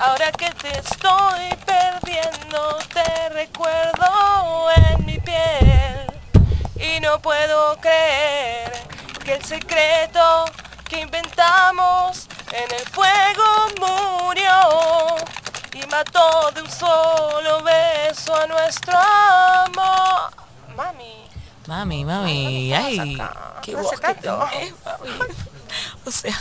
Ahora que te estoy perdiendo, te recuerdo en mi piel. Y no puedo creer que el secreto que inventamos en el fuego murió y mató de un solo beso a nuestro amor. Mami. Mami, mami, Ay, ay, ¿qué voz hace que tanto. tenés, mami. O sea,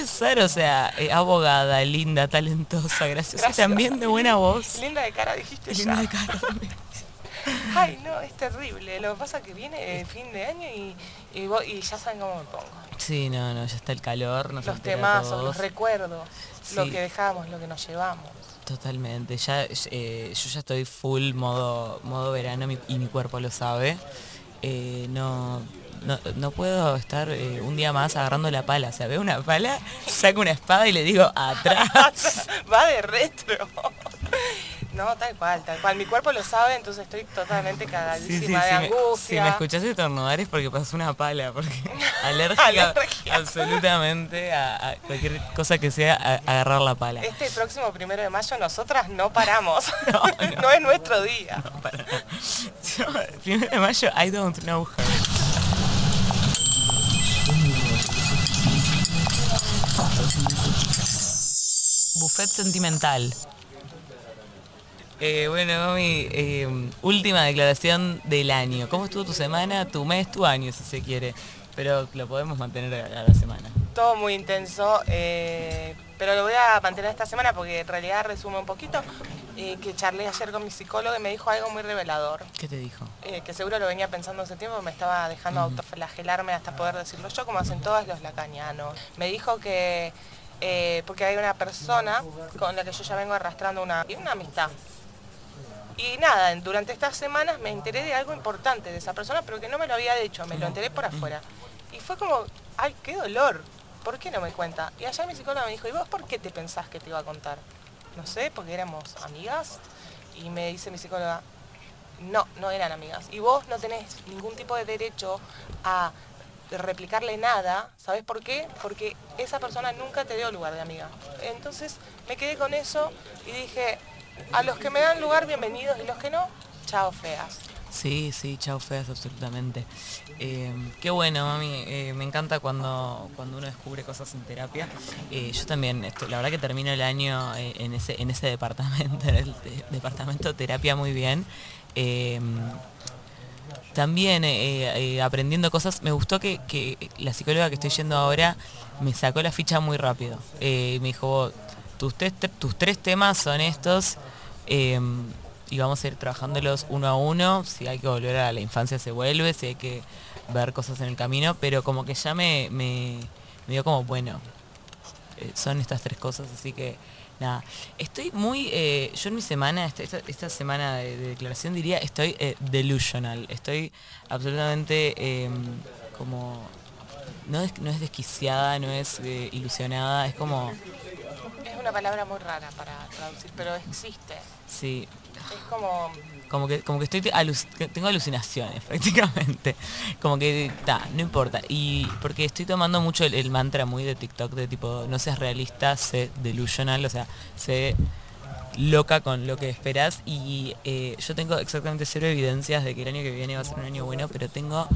puede ser, o sea, eh, abogada, linda, talentosa, graciosa, Gracias. también de buena voz. Linda de cara, dijiste Linda ya. de cara. Ay, no, es terrible. Lo que pasa es que viene el fin de año y, y, vos- y ya saben cómo me pongo. Sí, no, no, ya está el calor, nos Los altera a temazos, todos. los recuerdos, lo Sí. que dejamos, lo que nos llevamos. Totalmente, ya eh, yo ya estoy full modo, modo verano mi- y mi cuerpo lo sabe. Eh, no, no, no puedo estar eh, un día más agarrando la pala. O sea, veo una pala, saco una espada y le digo atrás. Va de retro. No, tal cual, tal cual. Mi cuerpo lo sabe, entonces estoy totalmente cagadísima sí, de si, me, si angustia. me escuchás estornudar es porque pasó una pala, porque alérgica, absolutamente a, a cualquier cosa que sea a- agarrar la pala. Este próximo primero de mayo nosotras no paramos. No, No, no. es nuestro día. Para. Yo, primero de mayo, I don't know her. Buffet sentimental. Eh, bueno, mami, eh, última declaración del año. ¿Cómo estuvo tu semana, tu mes, tu año, si se quiere? Pero lo podemos mantener a, la semana. Todo muy intenso, eh, pero lo voy a mantener esta semana porque en realidad resume un poquito. eh, que charlé ayer con mi psicólogo y me dijo algo muy revelador. ¿Qué te dijo? eh, que seguro lo venía pensando hace tiempo, me estaba dejando autoflagelarme hasta poder decirlo yo, como hacen todos los lacanianos. Me dijo que, eh, porque hay una persona con la que yo ya vengo arrastrando una, una amistad. Y nada, durante estas semanas me enteré de algo importante de esa persona, pero que no me lo había dicho, me lo enteré por afuera. Y fue como, ay, qué dolor, ¿por qué no me cuenta? Y allá mi psicóloga me dijo, ¿y vos por qué te pensás que te iba a contar? No sé, porque éramos amigas. Y me dice mi psicóloga, no, no eran amigas. Y vos no tenés ningún tipo de derecho a replicarle nada. ¿Sabés por qué? Porque esa persona nunca te dio lugar de amiga. Entonces me quedé con eso y dije, a los que me dan lugar, bienvenidos, y los que no, chao feas. Sí, sí, chao feas, absolutamente. Eh, qué bueno, mami. eh, me encanta cuando, cuando uno descubre cosas en terapia. Eh, yo también, esto- la verdad que termino el año eh, en, ese, en ese departamento, en el de- departamento terapia muy bien. Eh, también eh, eh, aprendiendo cosas. Me gustó que, que la psicóloga que estoy yendo ahora me sacó la ficha muy rápido. Eh, me dijo, "Vos, tus, te- tus tres temas son estos. eh, y vamos a ir trabajándolos uno a uno. Si hay que volver a la infancia se vuelve, si hay que ver cosas en el camino, pero como que ya me, me, me dio como, bueno, eh, son estas tres cosas, así que nada. Estoy muy, eh, yo en mi semana, esta, semana de, de declaración diría, estoy eh, delusional, estoy absolutamente eh, como, no es, no es desquiciada, no es eh, ilusionada, es como, una palabra muy rara para traducir, pero existe. sí, Es como, como que, como que estoy aluc- tengo alucinaciones prácticamente. Como que está, no importa. Y porque estoy tomando mucho el, el mantra muy de TikTok de tipo, no seas realista, sé delusional, o sea, sé loca con lo que esperas. Y eh, yo tengo exactamente cero evidencias de que el año que viene va a ser un año bueno, pero tengo.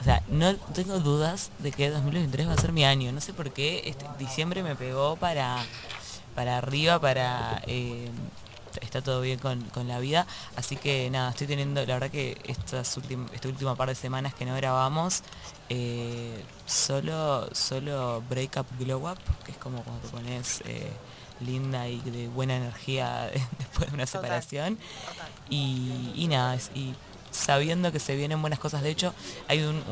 O sea, no tengo dudas de que 2023 va a ser mi año. No sé por qué este, diciembre me pegó para, para arriba, para eh, está todo bien con, con la vida. Así que nada, estoy teniendo, la verdad que estas últim- esta última par de semanas que no grabamos, eh, solo, solo Break Up Glow Up, que es como cuando te pones eh, linda y de buena energía después de una separación. total. Y, y nada, y sabiendo que se vienen buenas cosas, de hecho, hay un,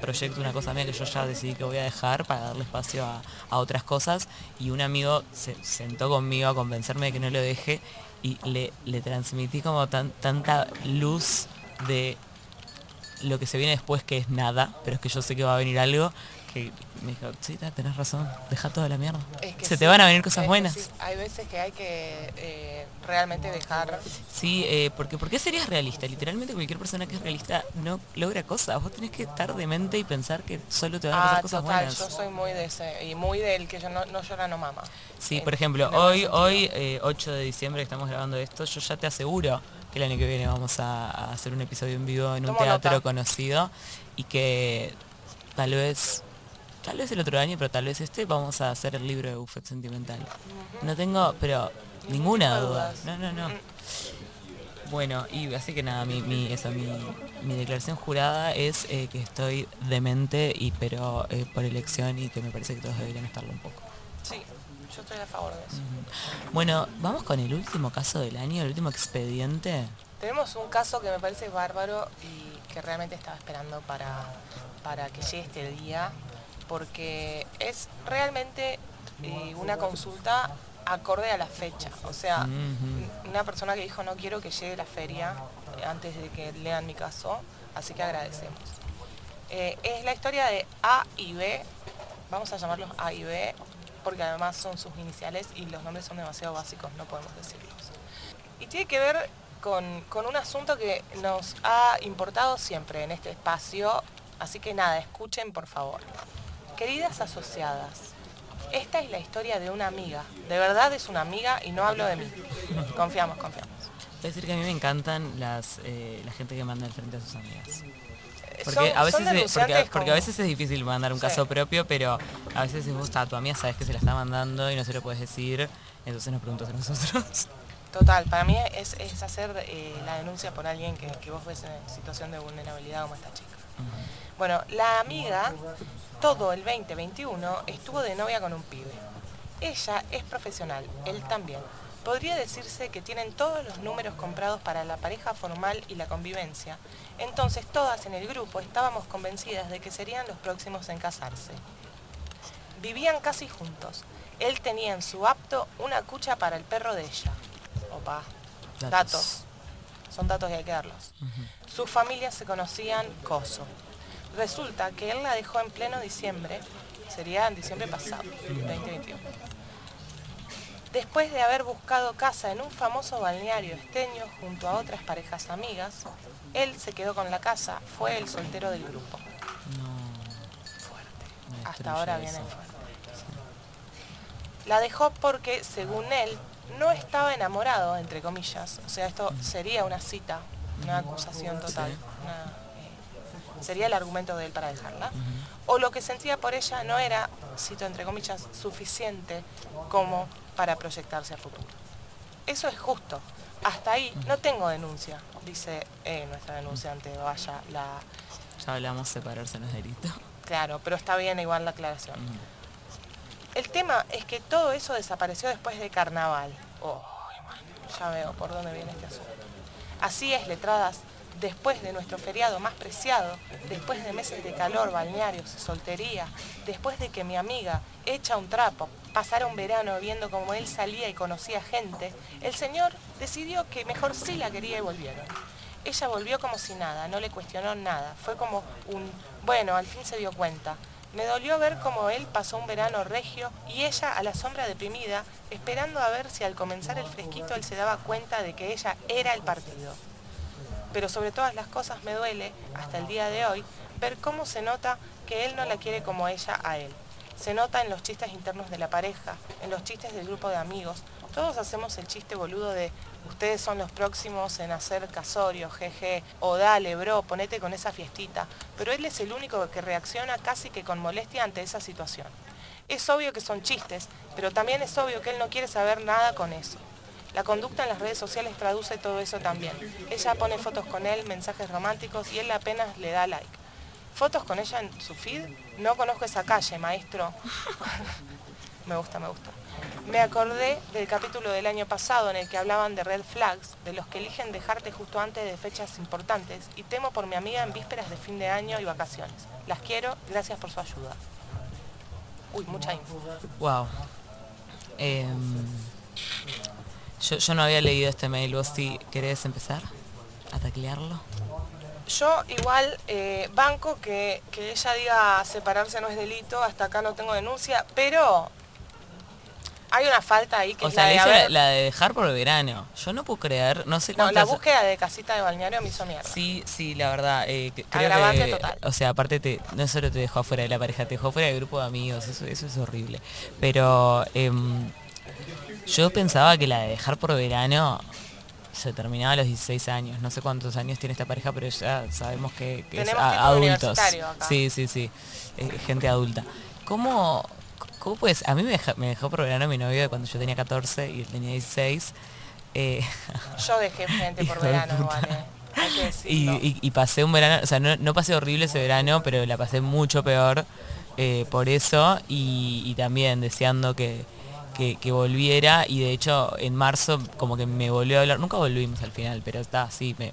proyecto, una cosa mía que yo ya decidí que voy a dejar para darle espacio a, a otras cosas. Y un amigo se sentó conmigo a convencerme de que no lo deje y le, le transmití como tan, tanta luz de lo que se viene después que es nada, pero es que yo sé que va a venir algo que me dijo, sí, tenés razón, deja toda la mierda. Se te van a venir cosas buenas. Hay veces que hay que eh, realmente dejar... Sí, eh, porque ¿por qué serías realista? Literalmente cualquier persona que es realista no logra cosas. Vos tenés que estar de mente y pensar que solo te van a pasar ah, cosas buenas. Yo soy muy de ese, y muy del que yo no, llora, no mama. Sí, por ejemplo, hoy, hoy 8 eh, de diciembre que estamos grabando esto, yo ya te aseguro que el año que viene vamos a, hacer un episodio en vivo en un teatro conocido y que tal vez tal vez el otro año, pero tal vez este, vamos a hacer el libro de Buffett sentimental. No tengo, pero ninguna duda. No, no, no. Bueno, y así que nada, mi, mi, mi, declaración jurada es eh, que estoy demente, y pero eh, por elección y que me parece que todos deberían estarlo un poco. Sí, yo estoy a favor de eso. Bueno, vamos con el último caso del año, el último expediente. Tenemos un caso que me parece bárbaro y que realmente estaba esperando para, para que llegue este día porque es realmente eh, una consulta acorde a la fecha. O sea, una persona que dijo no quiero que llegue la feria antes de que lean mi caso, así que agradecemos. Eh, es la historia de A y B, vamos a llamarlos A y B, porque además son sus iniciales y los nombres son demasiado básicos, no podemos decirlos. Y tiene que ver con, con un asunto que nos ha importado siempre en este espacio, así que nada, escuchen por favor. Queridas asociadas, esta es la historia de una amiga. De verdad es una amiga y no hablo de mí. Confiamos, confiamos. Es decir que a mí me encantan las, eh, la gente que manda al frente a sus amigas. Porque, a veces es, porque, a veces es difícil mandar un caso propio, pero a veces si vos a tu amiga sabes que se la está mandando y no se lo puedes decir, entonces nos preguntas a nosotros. Total, para mí es, hacer eh, la denuncia por alguien que, vos ves en situación de vulnerabilidad como esta chica. Bueno, la amiga todo el 2021 estuvo de novia con un pibe. Ella es profesional, él también. Podría decirse que tienen todos los números comprados para la pareja formal y la convivencia. Entonces todas en el grupo estábamos convencidas de que serían los próximos en casarse. Vivían casi juntos. Él tenía en su apto una cucha para el perro de ella. Opa, datos. Son datos que hay que darlos. Sus familias se conocían coso. Resulta que él la dejó en pleno diciembre, sería en diciembre pasado, 2021. Después de haber buscado casa en un famoso balneario esteño junto a otras parejas amigas, él se quedó con la casa, fue el soltero del grupo. No. Fuerte. Hasta ahora viene fuerte. La dejó porque, según él, no estaba enamorado, entre comillas. O sea, esto sería una cita, una acusación total sería el argumento de él para dejarla, o lo que sentía por ella no era, cito entre comillas, suficiente como para proyectarse a futuro. Eso es justo. Hasta ahí no tengo denuncia, dice eh, nuestra denunciante, vaya, la... Ya hablamos separarse no es delito. Claro, pero está bien igual la aclaración. El tema es que todo eso desapareció después de carnaval. Oh, ya veo por dónde viene este asunto. Así es, letradas, después de nuestro feriado más preciado, después de meses de calor, balnearios, soltería, después de que mi amiga, hecha un trapo, pasara un verano viendo cómo él salía y conocía gente, el señor decidió que mejor sí la quería y volvieron. Ella volvió como si nada, no le cuestionó nada, fue como un, bueno, al fin se dio cuenta. Me dolió ver cómo él pasó un verano regio y ella a la sombra deprimida, esperando a ver si al comenzar el fresquito él se daba cuenta de que ella era el partido pero sobre todas las cosas me duele, hasta el día de hoy, ver cómo se nota que él no la quiere como ella a él. Se nota en los chistes internos de la pareja, en los chistes del grupo de amigos. Todos hacemos el chiste boludo de ustedes son los próximos en hacer casorio, jeje, o dale, bro, ponete con esa fiestita. Pero él es el único que reacciona casi que con molestia ante esa situación. Es obvio que son chistes, pero también es obvio que él no quiere saber nada con eso. La conducta en las redes sociales traduce todo eso también. Ella pone fotos con él, mensajes románticos y él apenas le da like. ¿Fotos con ella en su feed? No conozco esa calle, maestro. me gusta, me gusta. Me acordé del capítulo del año pasado en el que hablaban de red flags, de los que eligen dejarte justo antes de fechas importantes, y temo por mi amiga en vísperas de fin de año y vacaciones. Las quiero, gracias por su ayuda. Uy, mucha info. Wow. Em, yo, no había leído este mail. ¿Vos si querés empezar a taclearlo? yo igual eh, banco que, que ella diga separarse no es delito, hasta acá no tengo denuncia, pero hay una falta ahí que O es sea, la de, hizo haber- la, la de dejar por verano. Yo no puedo creer, no sé no, la cuántas... búsqueda de casita de balneario me hizo mierda. Sí, sí, la verdad, eh, creo que, total. o sea, aparte te, no solo te dejó afuera de la pareja, te dejó fuera del grupo de amigos, eso, eso es horrible. Pero em, yo pensaba que la de dejar por verano se terminaba a los 16 años, no sé cuántos años tiene esta pareja, pero ya sabemos que, que es a- adultos. acá. Sí, sí, sí, eh, gente adulta. ¿Cómo, cómo pues? A mí me, dejó por verano mi novio de cuando yo tenía 14 y él tenía 16. eh, Yo dejé gente por verano. Hay que y, decirlo. y- y pasé un verano, o sea, no, no pasé horrible ese verano, pero la pasé mucho peor eh, por eso y, y también deseando que, que- que volviera y de hecho en marzo como que me volvió a hablar, nunca volvimos al final, pero está así, me,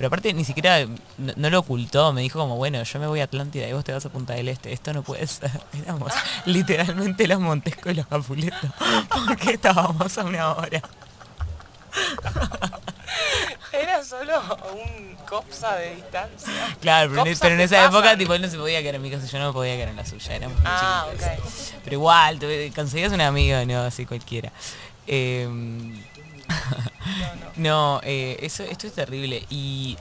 pero aparte ni siquiera no, no lo ocultó, me dijo como, bueno, yo me voy a Atlántida y vos te vas a Punta del Este, esto no puede ser. Éramos literalmente los Montesco y los Capuletos, porque estábamos a una hora. Era solo un copsa de distancia. Claro, pero, en- Cosas pero en que esa época pasan. tipo él no se podía quedar en mi casa, yo no me podía quedar en la suya, éramos muy Ah. Pero igual, conseguías un amigo, no, así cualquiera. Eh, no, eh, eso, esto es terrible. Y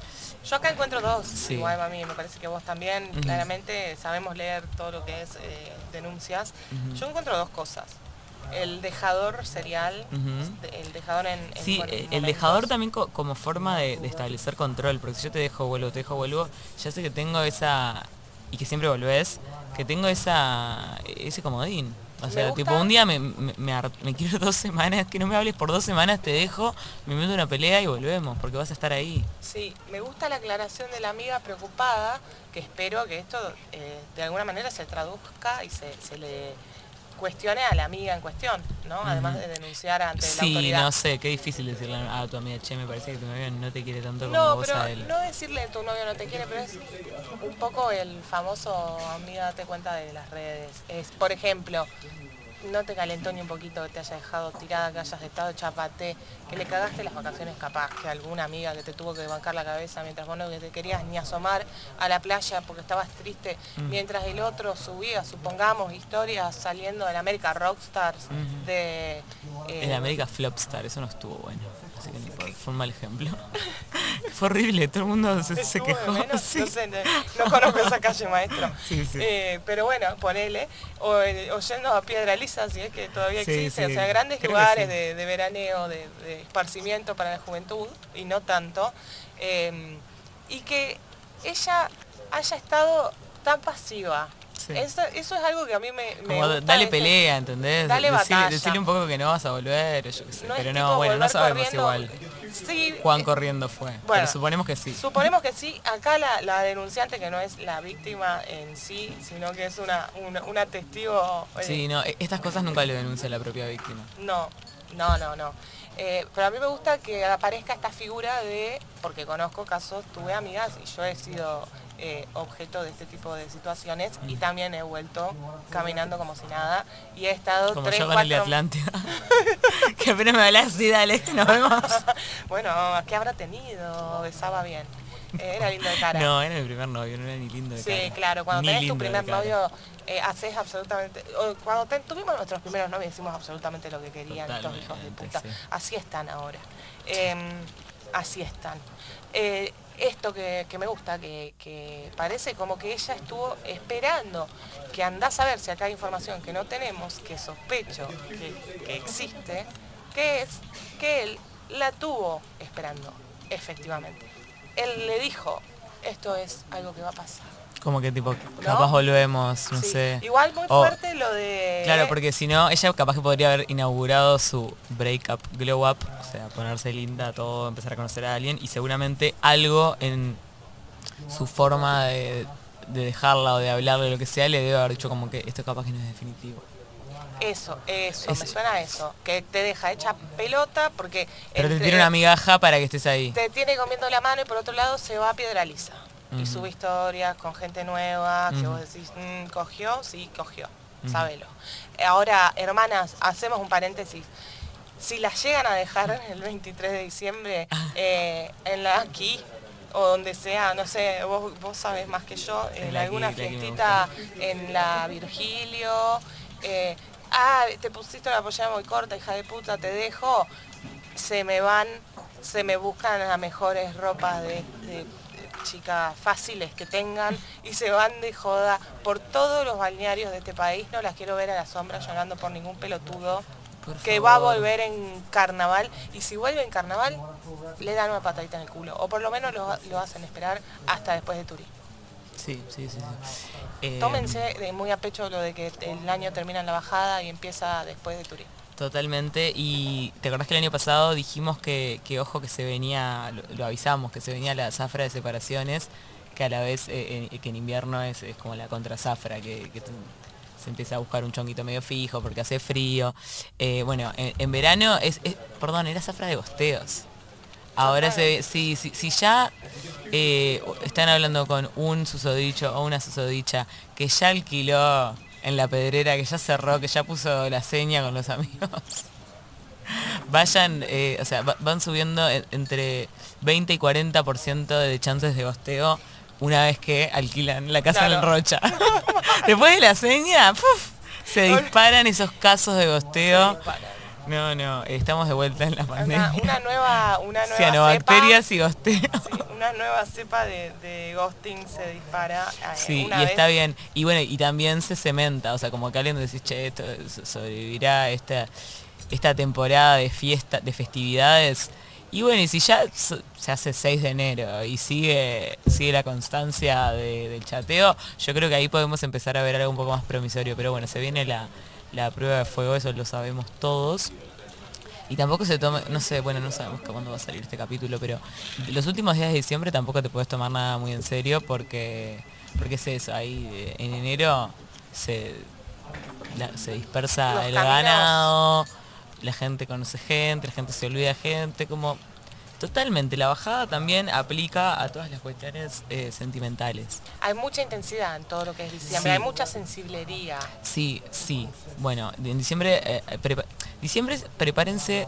Yo acá encuentro dos, Sí. igual mami, me parece que vos también, claramente sabemos leer todo lo que es eh, denuncias. Yo encuentro dos cosas. El dejador serial, el dejador en... en sí, eh, el dejador también co- como forma de, de establecer control, porque si yo te dejo, vuelvo, te dejo, vuelvo, ya sé que tengo esa, y que siempre volvés, que tengo esa ese comodín. O sea, tipo, un día me, me, me har- me quiero dos semanas, que no me hables por dos semanas, te dejo, me meto en una pelea y volvemos, porque vas a estar ahí. Sí, me gusta la aclaración de la amiga preocupada, que espero que esto eh, de alguna manera se traduzca y se, se le cuestione a la amiga en cuestión, ¿no? Además de denunciar ante la Sí, autoridad. no sé, qué difícil decirle a tu amiga, che, me parece que tu novio no te quiere tanto como vos a él. no decirle tu novio no te quiere, pero es un poco el famoso amiga date cuenta de las redes. Es, por ejemplo, no te calentó ni un poquito que te haya dejado tirada, que hayas estado chapate, que le cagaste las vacaciones capaz, que alguna amiga que te tuvo que bancar la cabeza mientras vos no te querías ni asomar a la playa porque estabas triste, Mm. mientras el otro subía, supongamos, historias saliendo del América Rockstars, Ujú. de... eh, En América Flopstar, eso no estuvo bueno. Así que por- fue un mal ejemplo. fue horrible, todo el mundo se, se quejó. menos, sí. No sé, no, no conozco esa calle maestro. Sí, sí. Eh, pero bueno, ponele. O, eh, o yendo a Piedra Lisa, si es que todavía Sí, existe. sí, O sea, grandes lugares sí. de, de veraneo, de, de esparcimiento para la juventud, y no tanto. Eh, y que ella haya estado tan pasiva. Sí. Eso, eso es algo que a mí me, me Como gusta dale pelea, ¿entendés? Dale decirle, batalla. decirle un poco que no vas a volver, yo qué sé. No pero no, bueno, no sabemos corriendo. igual. Sí, Juan eh, corriendo fue. bueno, pero suponemos que sí. Suponemos que sí. Acá la, la denunciante, que no es la víctima en sí, sino que es una, una, una testigo... eh, Sí, no, e- estas cosas nunca lo denuncia la propia víctima. No, no, no, no. Eh, pero a mí me gusta que aparezca esta figura de, porque conozco casos, tuve amigas y yo he sido eh, objeto de este tipo de situaciones y también he vuelto caminando como si nada y he estado Como tres, yo con el cuatro... Atlántida. que apenas me hablas así, dale, nos vemos. bueno, ¿qué habrá tenido? Besaba bien. Eh, era lindo de cara. No, era mi primer novio, no era ni lindo de Sí, cara. claro, cuando Ni tenés tu primer novio, eh, haces absolutamente... cuando tuvimos nuestros primeros novios, hicimos absolutamente lo que querían estos hijos de puta. sí. Así están ahora. Em, así están. Eh, esto que, me gusta, que, parece como que ella estuvo esperando, que andás a ver si acá hay información que no tenemos, que sospecho que existe, que es que él la tuvo esperando, efectivamente. Él le dijo, esto es algo que va a pasar. Como que tipo, capaz volvemos, no Sí. sé. Igual muy fuerte lo de... Claro, porque si no, ella capaz que podría haber inaugurado su breakup, glow up, o sea, ponerse linda, todo, empezar a conocer a alguien y seguramente algo en su forma de, de dejarla o de hablarle, lo que sea, le debe haber dicho como que esto capaz que no es definitivo. Eso, eso, Es- me suena a eso. Que te deja hecha pelota porque... Pero te tiene una migaja para que estés ahí. Te tiene comiendo la mano y por otro lado se va a piedra lisa. Y sube historias con gente nueva, que vos decís, "Mm, ¿cogió? Sí, cogió. Sábelo. Ahora, hermanas, hacemos un paréntesis. Si las llegan a dejar el 23 de diciembre Ah. eh, en la aquí, o donde sea, no sé, vos, vos sabés más que yo, en alguna fiestita en la Virgilio, eh, ah, te pusiste la pollera muy corta, hija de puta, te dejo, se me van, se me buscan las mejores ropas de, de chicas fáciles que tengan y se van de joda por todos los balnearios de este país, no las quiero ver a la sombra llorando por ningún pelotudo Por que va a volver en carnaval y si vuelve en carnaval le dan una patadita en el culo o por lo menos lo, lo hacen esperar hasta después de turismo. Sí, sí, sí. sí. Eh, Tómense de muy a pecho lo de que el año termina en la bajada y empieza después de turismo. Totalmente, y te acordás que el año pasado dijimos que, que ojo que se venía, lo, avisamos, que se venía la zafra de separaciones, que a la vez eh, eh, que en invierno es, es como la contrazafra, que, que se empieza a buscar un chonguito medio fijo porque hace frío. Eh, bueno, en, verano es, es- perdón, era zafra de gosteos. Ahora se si, si, ya están hablando con un susodicho o una susodicha que ya alquiló en la pedrera, que ya cerró, que ya puso la seña con los amigos, vayan, eh, o sea, va- van subiendo en- entre 20 y 40% de chances de gosteo una vez que alquilan la casa en Claro. Rocha. Después de la seña, ¡puf! se disparan esos casos de gosteo. No, no, estamos de vuelta en la pandemia. una nueva, una nueva Cianobacterias y gosteo. cepa, sí, una nueva cepa de, de ghosting se dispara. eh, Sí, una y está bien. Y bueno, y también se cementa, o sea, como que alguien decís, che, esto so- sobrevivirá esta, esta temporada de fiesta, de festividades. Y bueno, y si ya se hace 6 de enero y sigue, sigue la constancia de- del chateo, yo creo que ahí podemos empezar a ver algo un poco más promisorio. Pero bueno, se viene la, la prueba de fuego, eso lo sabemos todos. Y tampoco se toma, no sé, bueno, no sabemos cuándo va a salir este capítulo, pero los últimos días de diciembre tampoco te puedes tomar nada muy en serio porque, porque es eso, ahí eh, en enero se, la- se dispersa Los el caminos. ganado, la gente conoce gente, la gente se olvida gente, como totalmente, la bajada también aplica a todas las cuestiones eh, sentimentales. Hay mucha intensidad en todo lo que es diciembre, Sí. hay mucha sensiblería. Sí, sí. Bueno, en diciembre, eh, prepa- diciembre prepárense.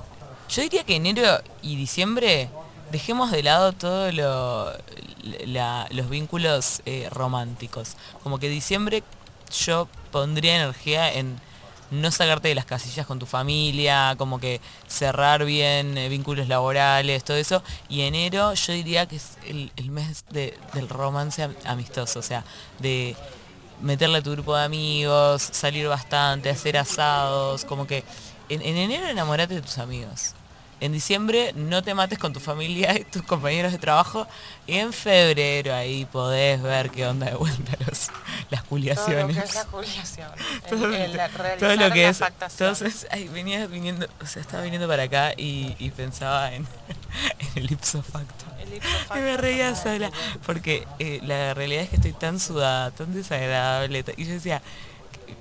Yo diría que enero y diciembre dejemos de lado todo lo, la- los vínculos eh, románticos. Como que diciembre yo pondría energía en no sacarte de las casillas con tu familia, como que cerrar bien eh, vínculos laborales, todo eso. Y enero yo diría que es el, mes de- del romance am- amistoso, o sea, de meterle a tu grupo de amigos, salir bastante, hacer asados, como que en, en enero enamorate de tus amigos. En diciembre no te mates con tu familia y tus compañeros de trabajo. Y en febrero ahí podés ver qué onda de vuelta los, las Todo lo culiaciones. que es la jubilación. Todo, el, el todo realizar lo que la es. factación. Entonces, ay, venía viniendo, o sea, estaba viniendo para acá y, y pensaba en, en el ipso facto. El ipso Y me reía sola, porque eh, la realidad es que estoy tan sudada, tan desagradable. Y yo decía,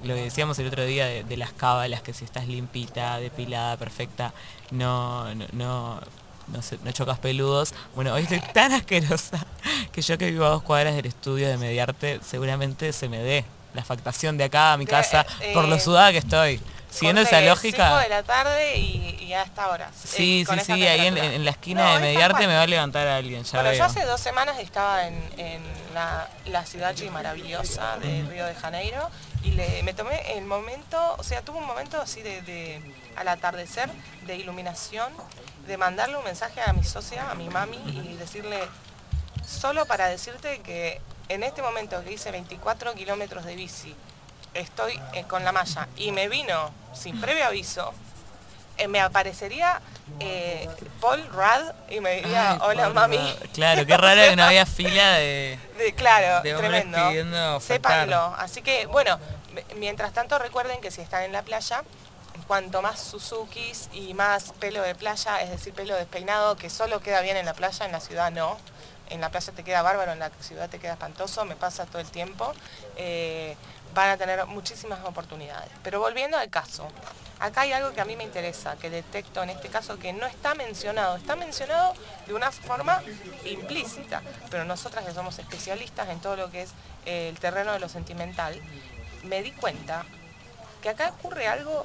lo que decíamos el otro día de, de las cábalas, que si estás limpita, depilada, perfecta, no, no, no, no, sé, no chocas peludos. Bueno, hoy estoy tan asquerosa que yo que vivo a dos cuadras del estudio de Mediarte, seguramente se me dé la factación de acá a mi De- casa por lo eh, sudada que estoy. Siguiendo esa lógica... 5 de la tarde y, y hasta ahora. Sí, sí, sí, ahí en, en la esquina de No, Mediarte me va a levantar a alguien, ya Bueno, veo. yo hace dos semanas estaba en, en la, la ciudad maravillosa de Río de Janeiro y le, me tomé el momento, o sea, tuve un momento así de, al atardecer de iluminación, de mandarle un mensaje a mi socia, a mi mami y decirle, solo para decirte que en este momento que hice 24 kilómetros de bici, estoy eh, con la malla y me vino sin previo aviso, eh, me aparecería eh, Paul Rudd y me diría, Ay, hola mami. Claro, qué raro que no había fila de... De- claro, de tremendo. Sépanlo. Así que, bueno, mientras tanto recuerden que si están en la playa, cuanto más Suzukis y más pelo de playa, es decir, pelo despeinado, que solo queda bien en la playa, en la ciudad no. En la playa te queda bárbaro, en la ciudad te queda espantoso, me pasa todo el tiempo. eh, van a tener muchísimas oportunidades. Pero volviendo al caso, acá hay algo que a mí me interesa, que detecto en este caso que no está mencionado. Está mencionado de una forma implícita, pero nosotras que somos especialistas en todo lo que es eh, el terreno de lo sentimental, me di cuenta que acá ocurre algo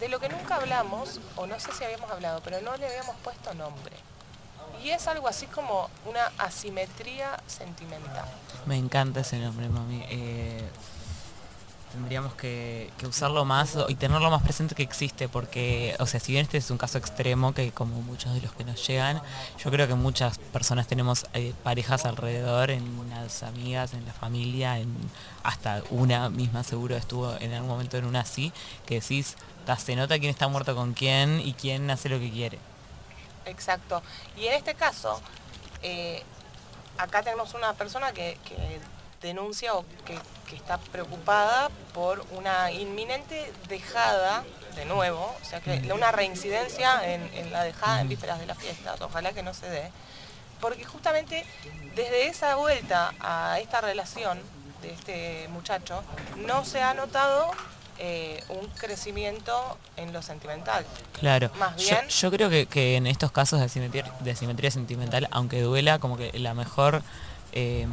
de lo que nunca hablamos, o no sé si habíamos hablado, pero no le habíamos puesto nombre. y es algo así como una asimetría sentimental. Me encanta ese nombre, mami. Eh, tendríamos que, usarlo más y tenerlo más presente que existe, porque, o sea, si bien este es un caso extremo, que como muchos de los que nos llegan, yo creo que muchas personas tenemos eh, parejas alrededor, en las amigas, en la familia, en hasta una misma seguro estuvo en algún momento en una así, que decís, se nota quién está muerto con quién y quién hace lo que quiere. Exacto. Y en este caso, eh, acá tenemos una persona que, denuncia o que, está preocupada por una inminente dejada, de nuevo, o sea, que una reincidencia en, la dejada en vísperas de la fiesta, ojalá que no se dé, porque justamente desde esa vuelta a esta relación de este muchacho, no se ha notado eh, un crecimiento en lo sentimental. Claro. Más bien. Yo, creo que, en estos casos de asimetría, sentimental, aunque duela, como que la mejor. Eh,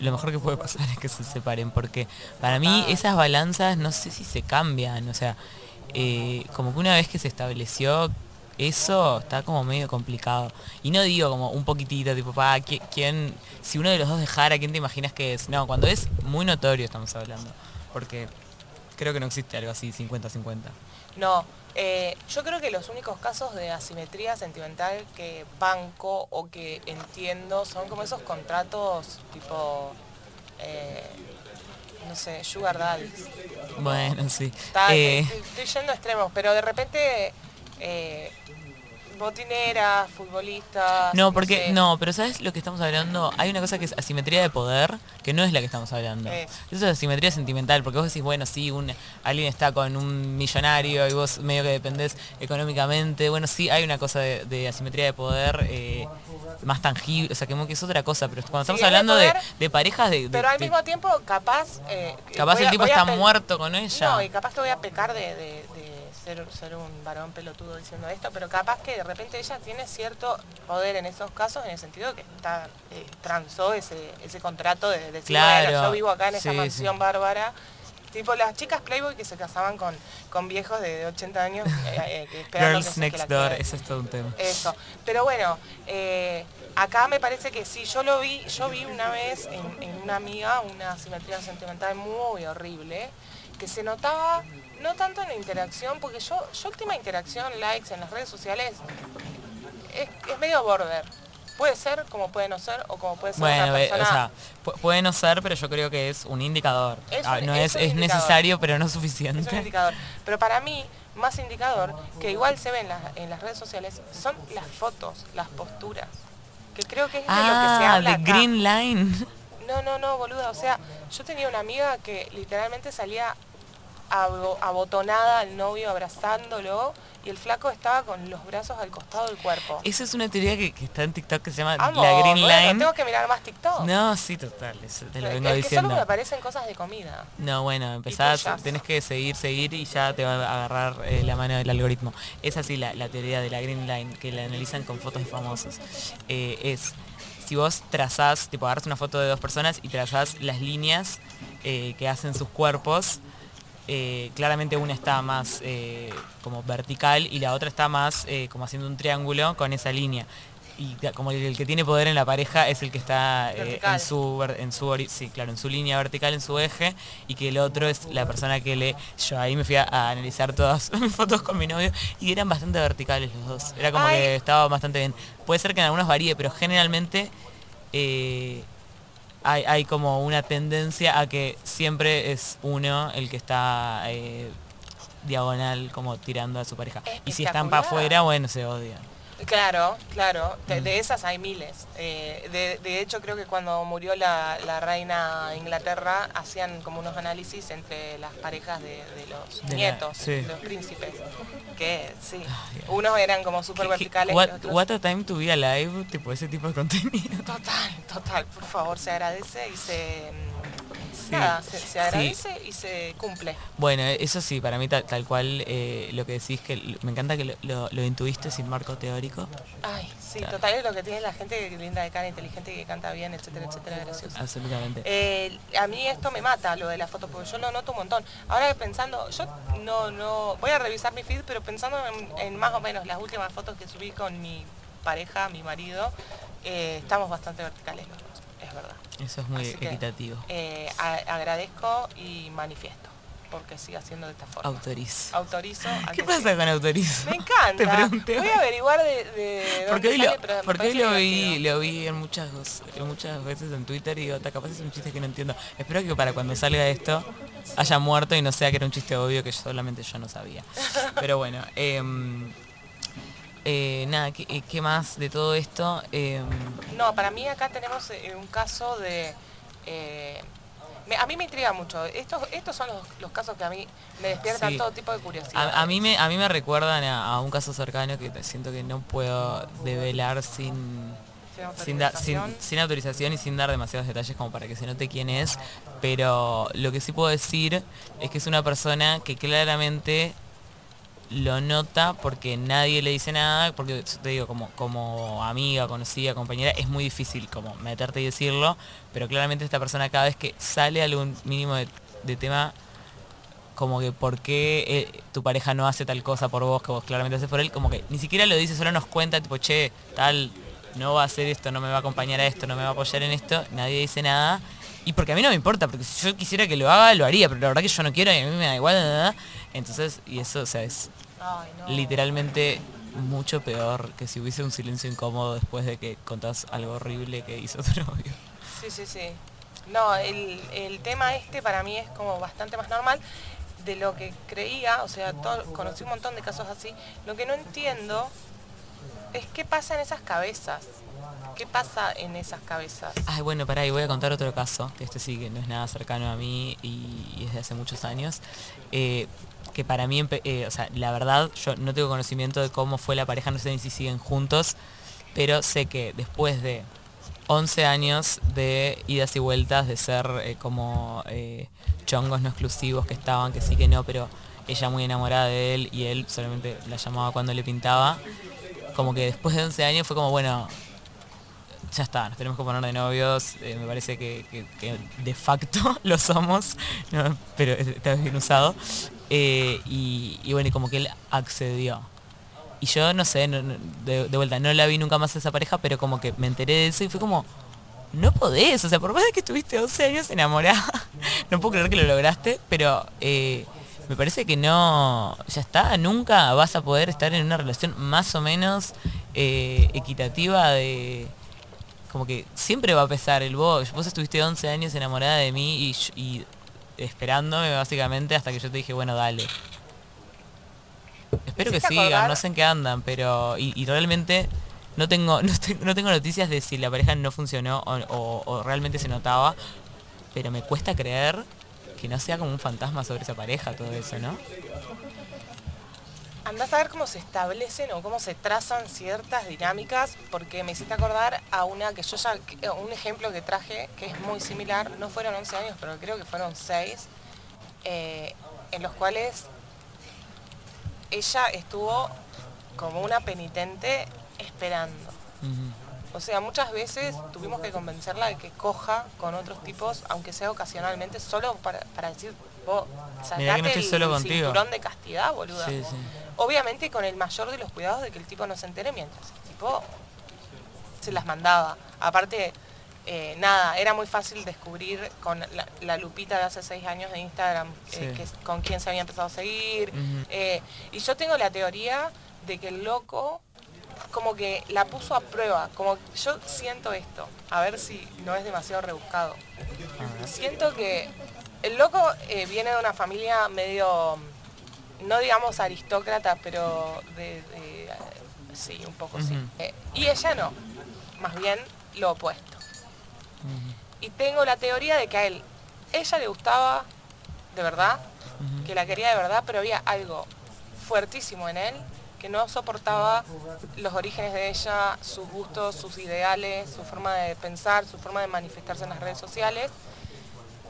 lo mejor que puede pasar es que se separen, porque para mí esas balanzas no sé si se cambian, o sea, eh, como que una vez que se estableció eso está como medio complicado. Y no digo como un poquitito, tipo, pa, ¿quién, si uno de los dos dejara, ¿quién te imaginas que es? No, cuando es muy notorio estamos hablando. Porque creo que no existe algo así 50-50. No, eh, yo creo que los únicos casos de asimetría sentimental que banco o que entiendo son como esos contratos tipo, eh, no sé, sugar daddies. Bueno, sí. Eh, estoy, yendo a extremos, pero de repente botineras, futbolistas. No, porque no, pero ¿sabes lo que estamos hablando? Hay una cosa que es asimetría de poder, que no es la que estamos hablando. Eso es asimetría sentimental, porque vos decís, bueno, sí, un, alguien está con un millonario y vos medio que dependés económicamente. Bueno, sí, hay una cosa de, asimetría de poder eh, más tangible, o sea, que, es otra cosa, pero cuando estamos hablando de, parejas de, Pero al mismo tiempo, capaz... Eh, capaz el tipo está muerto con ella. No, y capaz te voy a pecar de ser, un varón pelotudo diciendo esto, pero capaz que de repente ella tiene cierto poder en esos casos, en el sentido que está eh, transó ese, ese contrato de, decir, claro, yo vivo acá en esa mansión bárbara. Tipo las chicas Playboy que se casaban con, con viejos de, 80 años eh, eh, Girls Next Door, eso es todo un tema. Eso. Pero bueno, acá me parece que sí, yo lo vi, yo vi una vez en, en una amiga una simetría sentimental muy horrible, que se notaba no tanto en la interacción, porque yo, yo última interacción, likes en las redes sociales, es, medio border. Puede ser, como puede no ser, o como puede ser bueno, una persona... o sea, puede no ser, pero yo creo que es un indicador. Ah, no es, es, necesario, pero no suficiente. Es un indicador. Pero para mí, más indicador, que igual se ve en, las redes sociales, son las fotos, las posturas. Que creo que es de lo que se ah, habla de Green Line. No, no, no, boluda. O sea, yo tenía una amiga que literalmente salía abotonada al novio abrazándolo y el flaco estaba con los brazos al costado del cuerpo. Esa es una teoría que, está en TikTok que se llama la Green Line. tengo que mirar más TikTok. No, sí, total, te lo vengo diciendo. Que solo me aparecen cosas de comida. No, bueno, empezás, tenés que seguir, seguir y ya te va a agarrar eh, la mano del algoritmo. Es así la, teoría de la Green Line, que la analizan con fotos de famosos. Eh, es si vos trazás, tipo agarras una foto de dos personas y trazás las líneas eh, que hacen sus cuerpos, eh, claramente una está más eh, como vertical y la otra está más eh, como haciendo un triángulo con esa línea. Y como el, que tiene poder en la pareja es el que está en su en su sí, claro, en su línea vertical, en su eje, y que el otro es la persona que le. Yo ahí me fui a, analizar todas mis fotos con mi novio y eran bastante verticales los dos. Era como que estaba bastante bien. Puede ser que en algunos varíe, pero generalmente hay, como una tendencia a que siempre es uno el que está eh, diagonal como tirando a su pareja. Y si están para afuera, bueno, se odian. Claro, claro, de, mm. esas hay miles. Eh, de, hecho, creo que cuando murió la, reina Inglaterra, hacían como unos análisis entre las parejas de, los nietos, de los príncipes. Que sí, unos eran como súper verticales. What, a time to be alive, tipo ese tipo de contenido. Total, total, por favor, se agradece y se nada, se, agradece y se cumple. Bueno, eso sí, para mí tal, cual eh, lo que decís, que me encanta que lo, lo, intuiste sin marco teórico. Ay, sí, total es lo que tiene la gente linda de cara, inteligente, que canta bien, etcétera, etcétera, gracioso. Absolutamente. Eh, a mí esto me mata, lo de la foto, porque yo lo noto un montón. Ahora pensando, yo no, no, voy a revisar mi feed, pero pensando en, más o menos las últimas fotos que subí con mi pareja, mi marido, eh, estamos bastante verticales los dos, es verdad. Eso es muy equitativo. Eh, agradezco y manifiesto porque siga siendo de esta forma. Autorizo. Autorizo. ¿Qué pasa con autorizo? Me encanta. Te pregunté. Voy a averiguar de, de porque hoy, lo, porque lo vi, lo vi en muchas, muchas veces en Twitter y digo, capaz es un chiste que no entiendo. Espero que para cuando salga esto haya muerto y no sea que era un chiste obvio que solamente yo no sabía. Pero bueno, em, eh, nada, ¿qué, ¿qué, más de todo esto? Em, no, para mí acá tenemos eh, un caso de... Eh, a mí me intriga mucho. Estos, estos son los, casos que a mí me despiertan todo tipo de curiosidad. A, mí, me, a mí me recuerdan a, un caso cercano que siento que no puedo develar sin... Sin, sin, autorización y sin dar demasiados detalles como para que se note quién es, pero lo que sí puedo decir es que es una persona que claramente lo nota porque nadie le dice nada, porque te digo, como, como amiga, conocida, compañera, es muy difícil como meterte y decirlo, pero claramente esta persona cada vez que sale algún mínimo de, tema, como que por qué eh, tu pareja no hace tal cosa por vos que vos claramente haces por él, como que ni siquiera lo dice, solo nos cuenta, tipo, che, tal, no va a hacer esto, no me va a acompañar a esto, no me va a apoyar en esto, nadie dice nada. Y porque a mí no me importa, porque si yo quisiera que lo haga, lo haría, pero la verdad que yo no quiero y a mí me da igual, nada. Entonces, y eso, o sea, es literalmente mucho peor que si hubiese un silencio incómodo después de que contás algo horrible que hizo tu novio. Sí, sí, sí. No, el, tema este para mí es como bastante más normal de lo que creía, o sea, conocí un montón de casos así. Lo que no entiendo es qué pasa en esas cabezas. ¿Qué pasa en esas cabezas? Ay, bueno, pará, y voy a contar otro caso, que este sí que no es nada cercano a mí y, es de hace muchos años. Eh, que para mí, eh, o sea, la verdad, yo no tengo conocimiento de cómo fue la pareja, no sé ni si siguen juntos, pero sé que después de 11 años de idas y vueltas, de ser eh, como chongos no exclusivos que estaban, que sí que no, pero ella muy enamorada de él y él solamente la llamaba cuando le pintaba, como que después de 11 años fue como, bueno, ya está, nos tenemos que poner de novios, me parece que, de facto lo somos, pero está bien usado. Eh, y, bueno, y como que él accedió. Y yo no sé, de, vuelta, no la vi nunca más a esa pareja, pero como que me enteré de eso y fue como, no podés, o sea, por más de que estuviste 12 años enamorada, no puedo creer que lo lograste, pero eh, me parece que no, ya está, nunca vas a poder estar en una relación más o menos eh, equitativa de, como que siempre va a pesar el vos, vos estuviste 11 años enamorada de mí y esperándome básicamente hasta que yo te dije, bueno, dale. Espero que sigan, no sé en qué andan, pero... Y, realmente no tengo, no, tengo noticias de si la pareja no funcionó o, realmente se notaba, pero me cuesta creer que no sea como un fantasma sobre esa pareja todo eso, ¿no? Andás a ver cómo se establecen o cómo se trazan ciertas dinámicas, porque me hiciste acordar a una que yo ya, un ejemplo que traje que es muy similar, no fueron 11 años, pero creo que fueron 6, eh, en los cuales ella estuvo como una penitente esperando. O sea, muchas veces tuvimos que convencerla de que coja con otros tipos, aunque sea ocasionalmente, solo para, decir, vos, sacate el cinturón de castidad, boluda. Obviamente con el mayor de los cuidados de que el tipo no se entere mientras el tipo se las mandaba. Aparte, eh, nada, era muy fácil descubrir con la, lupita de hace seis años de Instagram eh, con quién se había empezado a seguir. Eh, y yo tengo la teoría de que el loco como que la puso a prueba, como yo siento esto, a ver si no es demasiado rebuscado. Siento que el loco viene de una familia medio no digamos aristócrata, pero de, sí, un poco sí. Eh, y ella no, más bien lo opuesto. Y tengo la teoría de que a él, ella le gustaba de verdad, que la quería de verdad, pero había algo fuertísimo en él que no soportaba los orígenes de ella, sus gustos, sus ideales, su forma de pensar, su forma de manifestarse en las redes sociales.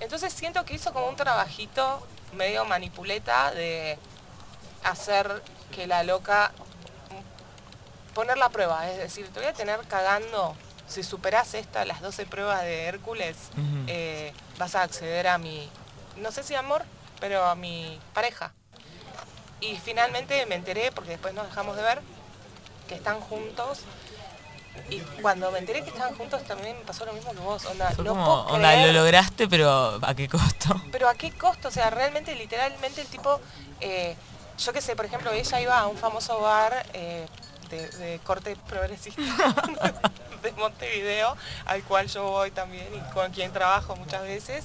Entonces siento que hizo como un trabajito medio manipuleta de hacer que la loca poner la prueba, es decir, te voy a tener cagando, si superas esta, las 12 pruebas de Hércules, eh, vas a acceder a mi, no sé si amor, pero a mi pareja. Y finalmente me enteré, porque después nos dejamos de ver, que están juntos Y cuando me enteré que estaban juntos también me pasó lo mismo que vos. Onda, Fue no como, puedo onda, lo lograste, pero ¿a qué costo? Pero a qué costo, o sea, realmente, literalmente el tipo, eh, yo qué sé, por ejemplo, ella iba a un famoso bar eh, de, de corte progresista de Montevideo, al cual yo voy también y con quien trabajo muchas veces.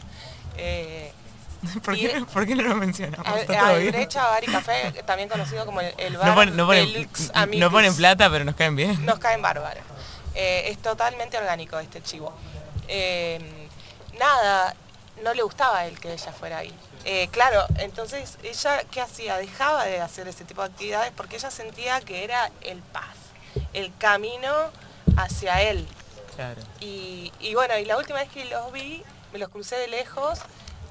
eh, ¿Por Y- qué, por qué no lo mencionamos? al, ¿Está todo al bien? Brecha Bar y Café, también conocido como el, el bar No ponen, no, ponen, no ponen plata, pero nos caen bien. Nos caen bárbaros. Eh, es totalmente orgánico este chivo. Eh, nada, no le gustaba a él que ella fuera ahí. Eh, claro, entonces ella, ¿qué hacía? Dejaba de hacer ese tipo de actividades porque ella sentía que era el paz, el camino hacia él. Claro. Y, y bueno, y la última vez que los vi, me los crucé de lejos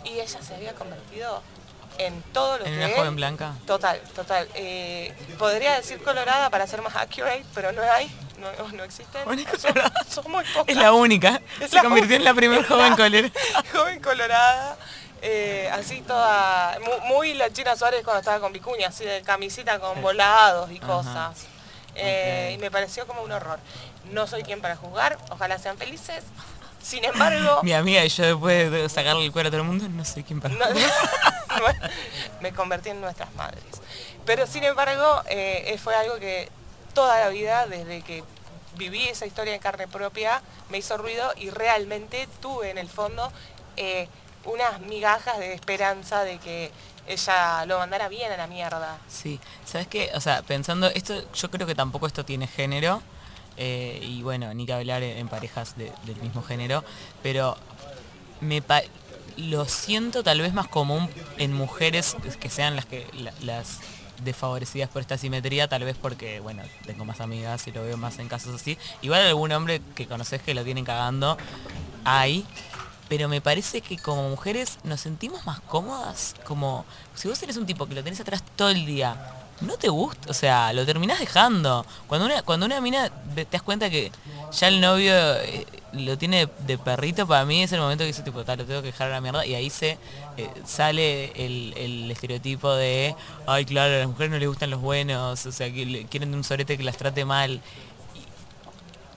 y ella se había convertido en todo lo ¿En que una él- joven blanca? Total, total. Eh, podría decir colorada para ser más accurate, pero no hay, no, no existen. Son, colorada. son muy pocas. Es la única. Es Se la convirtió en la primera joven colera. Joven colorada, eh, así toda, mu- muy, la China Suárez cuando estaba con Vicuña, así de camisita con volados y cosas. Eh. Y me pareció como un horror. No soy quien para juzgar, ojalá sean felices. Sin embargo, Mi amiga y yo después de sacarle el cuero a todo el mundo, no sé quién para. no- me convertí en nuestras madres. Pero sin embargo, eh, fue algo que toda la vida, desde que viví esa historia en carne propia, me hizo ruido y realmente tuve en el fondo eh, unas migajas de esperanza de que ella lo mandara bien a la mierda. Sí, ¿sabes qué? O sea, pensando, esto, yo creo que tampoco esto tiene género, eh, y bueno, ni que hablar en, parejas de- del mismo género, pero me lo siento tal vez más común en mujeres que sean las que la- las desfavorecidas por esta simetría, tal vez porque, bueno, tengo más amigas y lo veo más en casos así. Igual algún hombre que conoces que lo tienen cagando, hay, pero me parece que como mujeres nos sentimos más cómodas, como si vos eres un tipo que lo tenés atrás todo el día, no te gusta, o sea, lo terminás dejando. Cuando una, cuando una mina te das cuenta que ya el novio eh, lo tiene de perrito, para mí es el momento que dice tipo, tal, lo tengo que dejar a la mierda y ahí se eh, sale el, el estereotipo de, ay claro, a las mujeres no les gustan los buenos, o sea, que le- quieren un sorete que las trate mal.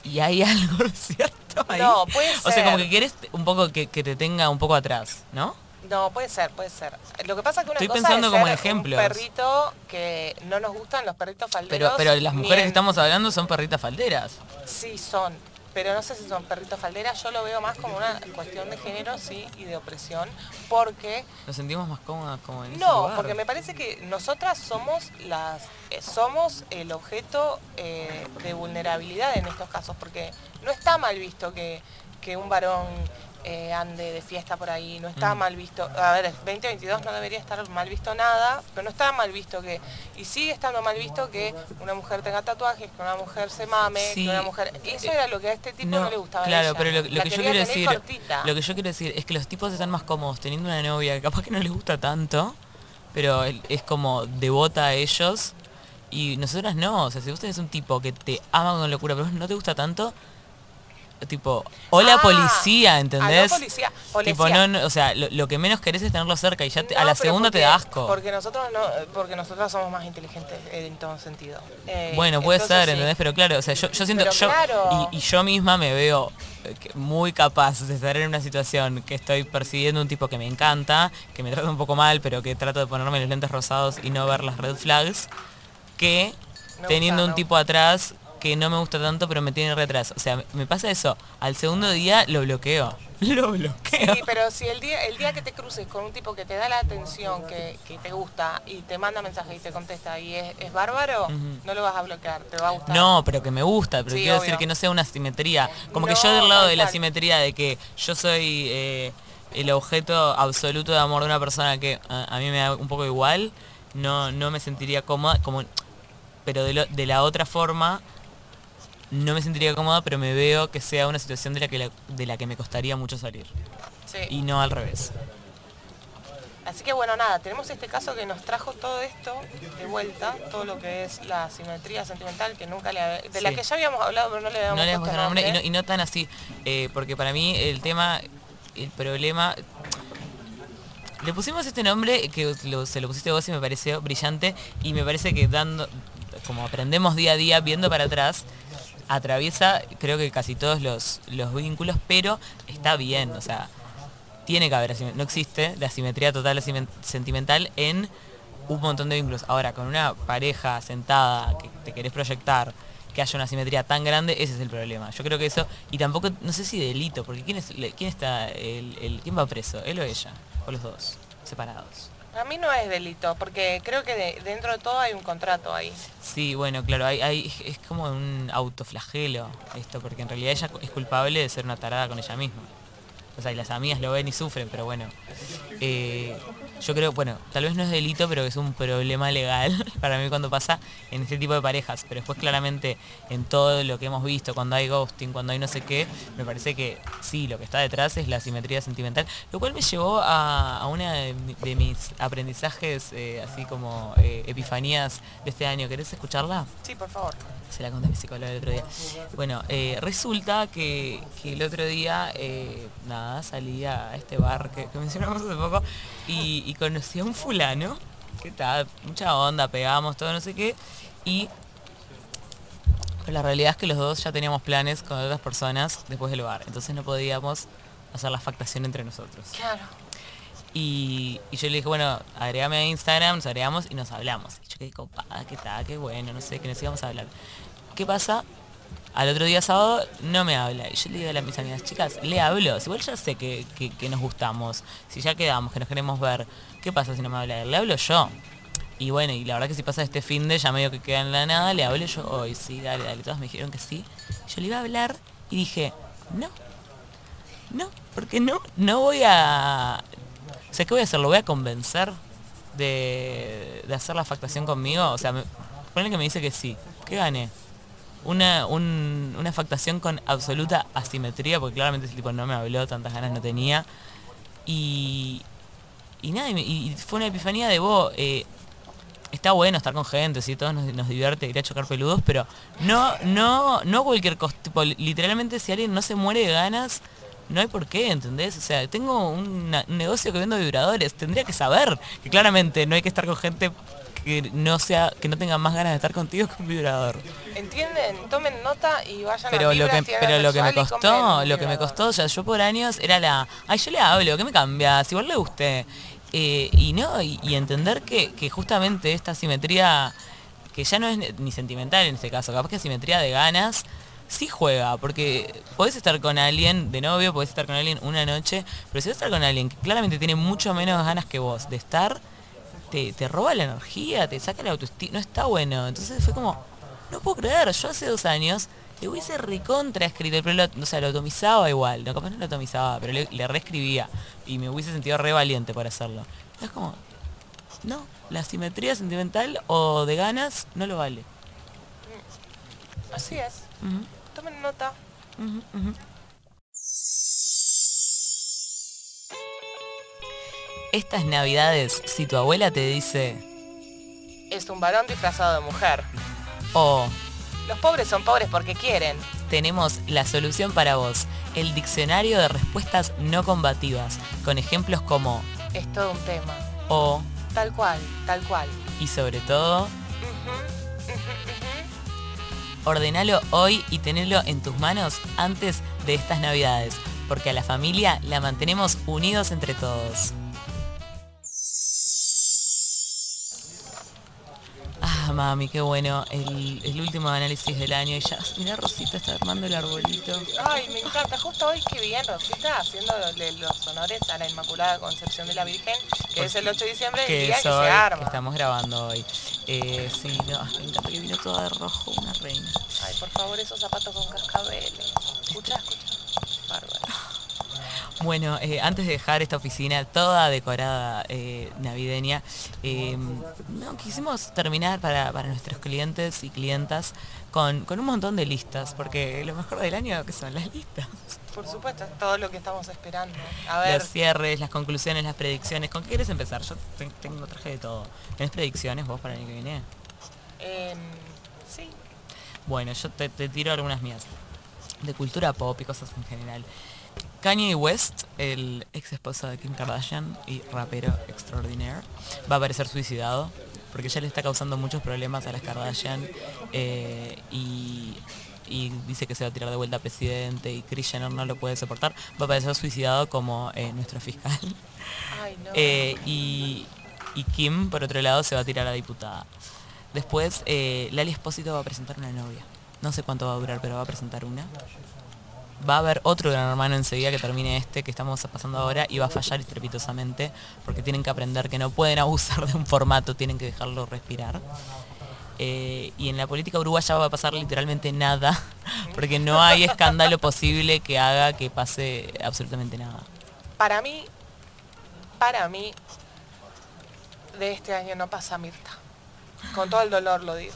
Y, y hay algo cierto ahí. No, puede O sea, como ser. que quieres un poco que, que te tenga un poco atrás, ¿no? No, puede ser, puede ser. Lo que pasa es que una Estoy cosa pensando es como ser ejemplos. un perrito que no nos gustan los perritos falderos. Pero, pero las mujeres que estamos hablando son perritas falderas. Sí, son. Pero no sé si son perritos falderas, yo lo veo más como una cuestión de género, sí, y de opresión, porque Nos sentimos más cómodas como en ese no, lugar. porque me parece que nosotras somos las eh, somos el objeto eh, de vulnerabilidad en estos casos, porque no está mal visto que, que un varón eh, ande de fiesta por ahí, no está Mm. mal visto, a ver, 2022 no debería estar mal visto nada, pero no está mal visto que, y sigue estando mal visto que una mujer tenga tatuajes, que una mujer se mame, Sí. que una mujer... Eso era lo que a este tipo no, le gustaba a Claro, ella. pero lo, que yo quiero decir, cortita. lo que yo quiero decir es que los tipos están más cómodos teniendo una novia que capaz que no les gusta tanto, pero es como devota a ellos y nosotras no, o sea, si vos tenés un tipo que te ama con locura, pero no te gusta tanto, tipo, hola Ah, policía, ¿entendés? aló, policía, Tipo, policía. no, no, o sea, lo, lo que menos querés es tenerlo cerca y ya te- a la segunda te da asco. Porque nosotros no, porque nosotras somos más inteligentes en todo sentido. Eh, Bueno, puede entonces ser, sí. ¿entendés? Pero claro, o sea, yo, yo siento, yo, claro. y, y yo misma me veo eh, muy capaz de estar en una situación que estoy persiguiendo un tipo que me encanta, que me trata un poco mal, pero que trato de ponerme los lentes rosados y no ver las red flags, que teniendo un tipo atrás que no me gusta tanto, pero me tiene re atrás. O sea, me- pasa eso. Al segundo día lo bloqueo. Lo bloqueo. Sí, pero si el día, el día que te cruces con un tipo que te da la atención, que, que te gusta y te manda mensaje y te contesta y es, es bárbaro, no lo vas a bloquear, te va a gustar. No, pero que me gusta, pero Sí, quiero obvio. decir que no sea una simetría. Como que yo del lado de la simetría de que yo soy eh, el objeto absoluto de amor de una persona que a, a mí me da un poco igual, no, no me sentiría cómoda, como, pero de, lo- de la otra forma no me sentiría cómoda, pero me veo que sea una situación de la que, la- de la que me costaría mucho salir. Sí. Y no al revés. Así que bueno, nada, tenemos este caso que nos trajo todo esto de vuelta, todo lo que es la simetría sentimental que nunca le habe- de la que ya habíamos hablado pero no le habíamos no le puesto nombre y no, nombre. y no tan así, eh, porque para mí el tema, el problema... Le pusimos este nombre que lo- se lo pusiste vos y me pareció brillante y me parece que dando, como aprendemos día a día, viendo para atrás, atraviesa creo que casi todos los, los vínculos, pero está bien, o sea, tiene que haber no existe la asimetría total sentimental en un montón de vínculos. Ahora, con una pareja sentada que te querés proyectar, que haya una asimetría tan grande, ese es el problema. Yo creo que eso, y tampoco, no sé si delito, porque ¿quién, es, quién está, el, quién va preso? ¿Él o ella? ¿O los dos? Separados. A mí no es delito, porque creo que dentro de todo hay un contrato ahí. Sí, bueno, claro, es como un autoflagelo esto, porque en realidad ella es culpable de ser una tarada con ella misma. O sea, y las amigas lo ven y sufren, pero bueno. Eh, yo creo, bueno, tal vez no es delito, pero es un problema legal para mí cuando pasa en este tipo de parejas. Pero después claramente en todo lo que hemos visto, cuando hay ghosting, cuando hay no sé qué, me parece que sí, lo que está detrás es la simetría sentimental. Lo cual me llevó a, una de, mis aprendizajes, eh, así como eh, epifanías de este año. ¿Querés escucharla? Sí, por favor. Se la conté a mi psicóloga el otro día. Bueno, resulta que, el otro día, nada, salía a este bar que, mencionamos hace poco y, conocí a un fulano, que está, mucha onda, pegamos, todo no sé qué, y la realidad es que los dos ya teníamos planes con otras personas después del bar, entonces no podíamos hacer la factación entre nosotros. Claro. Y, yo le dije, bueno, agregame a Instagram, nos agregamos y nos hablamos. Y yo qué copada, qué tal, qué bueno, no sé, que nos íbamos a hablar. ¿Qué pasa? Al otro día sábado no me habla. Y yo le digo a mis amigas, chicas, le hablo. Igual ya sé que, nos gustamos. Si ya quedamos, que nos queremos ver. ¿Qué pasa si no me habla Le hablo yo. Y bueno, y la verdad que si pasa este fin de ya medio que queda en la nada, le hablé yo hoy, sí, dale, dale. Todas me dijeron que sí. Yo le iba a hablar y dije, no. No, porque no, no voy a. O sea, ¿qué voy a hacer? ¿Lo voy a convencer de, de hacer la factación conmigo? O sea, me, que me dice que sí. ¿Qué gané? Una, una factación con absoluta asimetría, porque claramente ese tipo no me habló, tantas ganas no tenía. Y, y nada, y, fue una epifanía de vos. Eh, está bueno estar con gente, si todos nos, divierte ir a chocar peludos, pero no, no, no cualquier cosa. literalmente si alguien no se muere de ganas, no hay por qué, ¿entendés? O sea, tengo un negocio que vendo vibradores, tendría que saber que claramente no hay que estar con gente que no sea que no tengan más ganas de estar contigo que un vibrador. ¿Entienden? Tomen nota y vayan pero a lo que Pero lo que me costó, lo que me costó, sea, yo por años era la, ay, yo le hablo, ¿qué me cambia? Si igual le guste. Eh, y no, y, entender que, que, justamente esta simetría, que ya no es ni sentimental en este caso, capaz que simetría de ganas, sí juega, porque podés estar con alguien de novio, podés estar con alguien una noche, pero si vas a estar con alguien que claramente tiene mucho menos ganas que vos de estar, te, roba la energía, te saca la autoestima, no está bueno. Entonces fue como, no puedo creer, yo hace dos años le hubiese recontra escrito, pero lo, o sea, lo atomizaba igual, no, capaz no lo atomizaba, pero le, reescribía y me hubiese sentido re valiente por hacerlo. Es como, no, la simetría sentimental o de ganas no lo vale. Así es. Tomen nota. Estas navidades, si tu abuela te dice... Es un varón disfrazado de mujer. O... Los pobres son pobres porque quieren. Tenemos la solución para vos, el diccionario de respuestas no combativas, con ejemplos como... Es todo un tema. O... Tal cual, tal cual. Y sobre todo... Ordenalo hoy y tenelo en tus manos antes de estas navidades, porque a la familia la mantenemos unidos entre todos. Mami, qué bueno. El, último análisis del año. Y ya, mira, Rosita está armando el arbolito. Ay, me encanta. Justo hoy que bien Rosita haciendo los honores a la Inmaculada Concepción de la Virgen, que es el 8 de diciembre, que el día que se arma. Que estamos grabando hoy. Eh, sí, no, me encanta que vino toda de rojo, una reina. Ay, por favor, esos zapatos con cascabeles. Escucha, escucha. Bueno, eh, antes de dejar esta oficina toda decorada eh, navideña, eh, no, quisimos terminar para, nuestros clientes y clientas con, un montón de listas, porque lo mejor del año que son las listas. Por supuesto, todo lo que estamos esperando. Los cierres, las conclusiones, las predicciones. ¿Con qué quieres empezar? Yo tengo traje de todo. ¿Tienes predicciones vos para el año que viene? Em, sí. Bueno, yo te, te tiro algunas mías. De cultura pop y cosas en general. Kanye West, el ex esposo de Kim Kardashian y rapero extraordinaire, va a aparecer suicidado porque ya le está causando muchos problemas a las Kardashian eh, y y dice que se va a tirar de vuelta a presidente y Chris Jenner no lo puede soportar, va a aparecer suicidado como eh, nuestro fiscal. Ay, no. Eh, y, y Kim, por otro lado, se va a tirar a diputada. Después, eh, Lali Espósito va a presentar una novia. No sé cuánto va a durar, pero va a presentar una. Va a haber otro gran hermano enseguida que termine este que estamos pasando ahora y va a fallar estrepitosamente porque tienen que aprender que no pueden abusar de un formato, tienen que dejarlo respirar. Eh, y en la política uruguaya va a pasar literalmente nada, porque no hay escándalo posible que haga que pase absolutamente nada. Para mí, para mí, de este año no pasa Mirta. Con todo el dolor lo digo.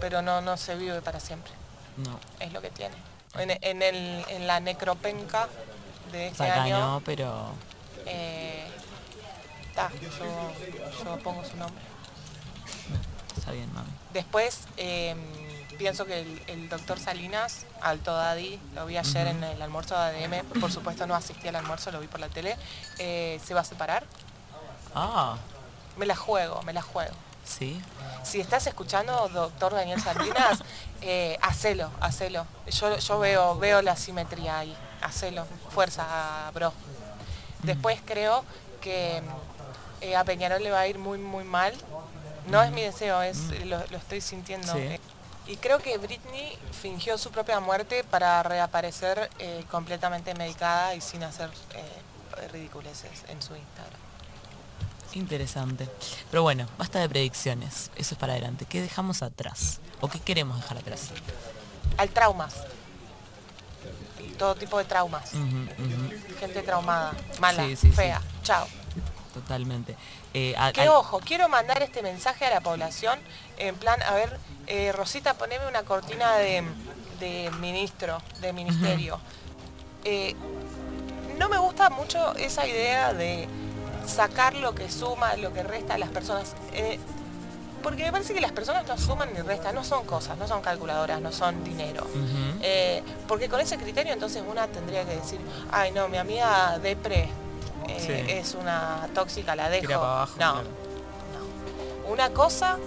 Pero no, no se vive para siempre. No. Es lo que tiene. En, en el, en la necropenca de este año, no, pero eh, ta, yo, yo pongo su nombre. está bien, mami. Después, eh, pienso que el, el doctor Salinas, Alto Daddy, lo vi ayer en el almuerzo de ADM, por supuesto no asistí al almuerzo, lo vi por la tele, eh, se va a separar. Ah, Me la juego, me la juego. Sí. Si estás escuchando, doctor Daniel Salinas, eh, hacelo, hacelo. Yo, yo veo, veo la simetría ahí, hacelo, fuerza, bro. Después creo que eh, a Peñarol le va a ir muy, muy mal. No es mi deseo, es lo, lo estoy sintiendo. Sí. Y creo que Britney fingió su propia muerte para reaparecer eh, completamente medicada y sin hacer eh, ridiculeces en su Instagram. Interesante. Pero bueno, basta de predicciones. Eso es para adelante. ¿Qué dejamos atrás? ¿O qué queremos dejar atrás? Al traumas. Todo tipo de traumas. Gente traumada, mala, Sí, sí, sí. fea. Chao. Totalmente. Eh, a- Que al- ojo, quiero mandar este mensaje a la población en plan, a ver, eh, Rosita, poneme una cortina de, de ministro, de ministerio. Eh, no me gusta mucho esa idea de sacar lo que suma, lo que resta a las personas. Eh, porque me parece que las personas no suman ni restan, no son cosas, no son calculadoras, no son dinero. Eh, porque con ese criterio entonces una tendría que decir, ay no, mi amiga Depre eh, Sí. es una tóxica, la dejo. Abajo, no, claro. no. Una cosa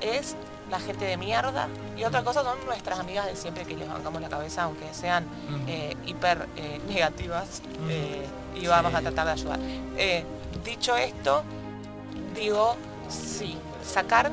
es la gente de mierda y otra cosa son nuestras amigas de siempre que les bancamos la cabeza, aunque sean eh, hiper negativas y vamos Sí. a tratar de ayudar. Dicho esto, digo, sí, sacar,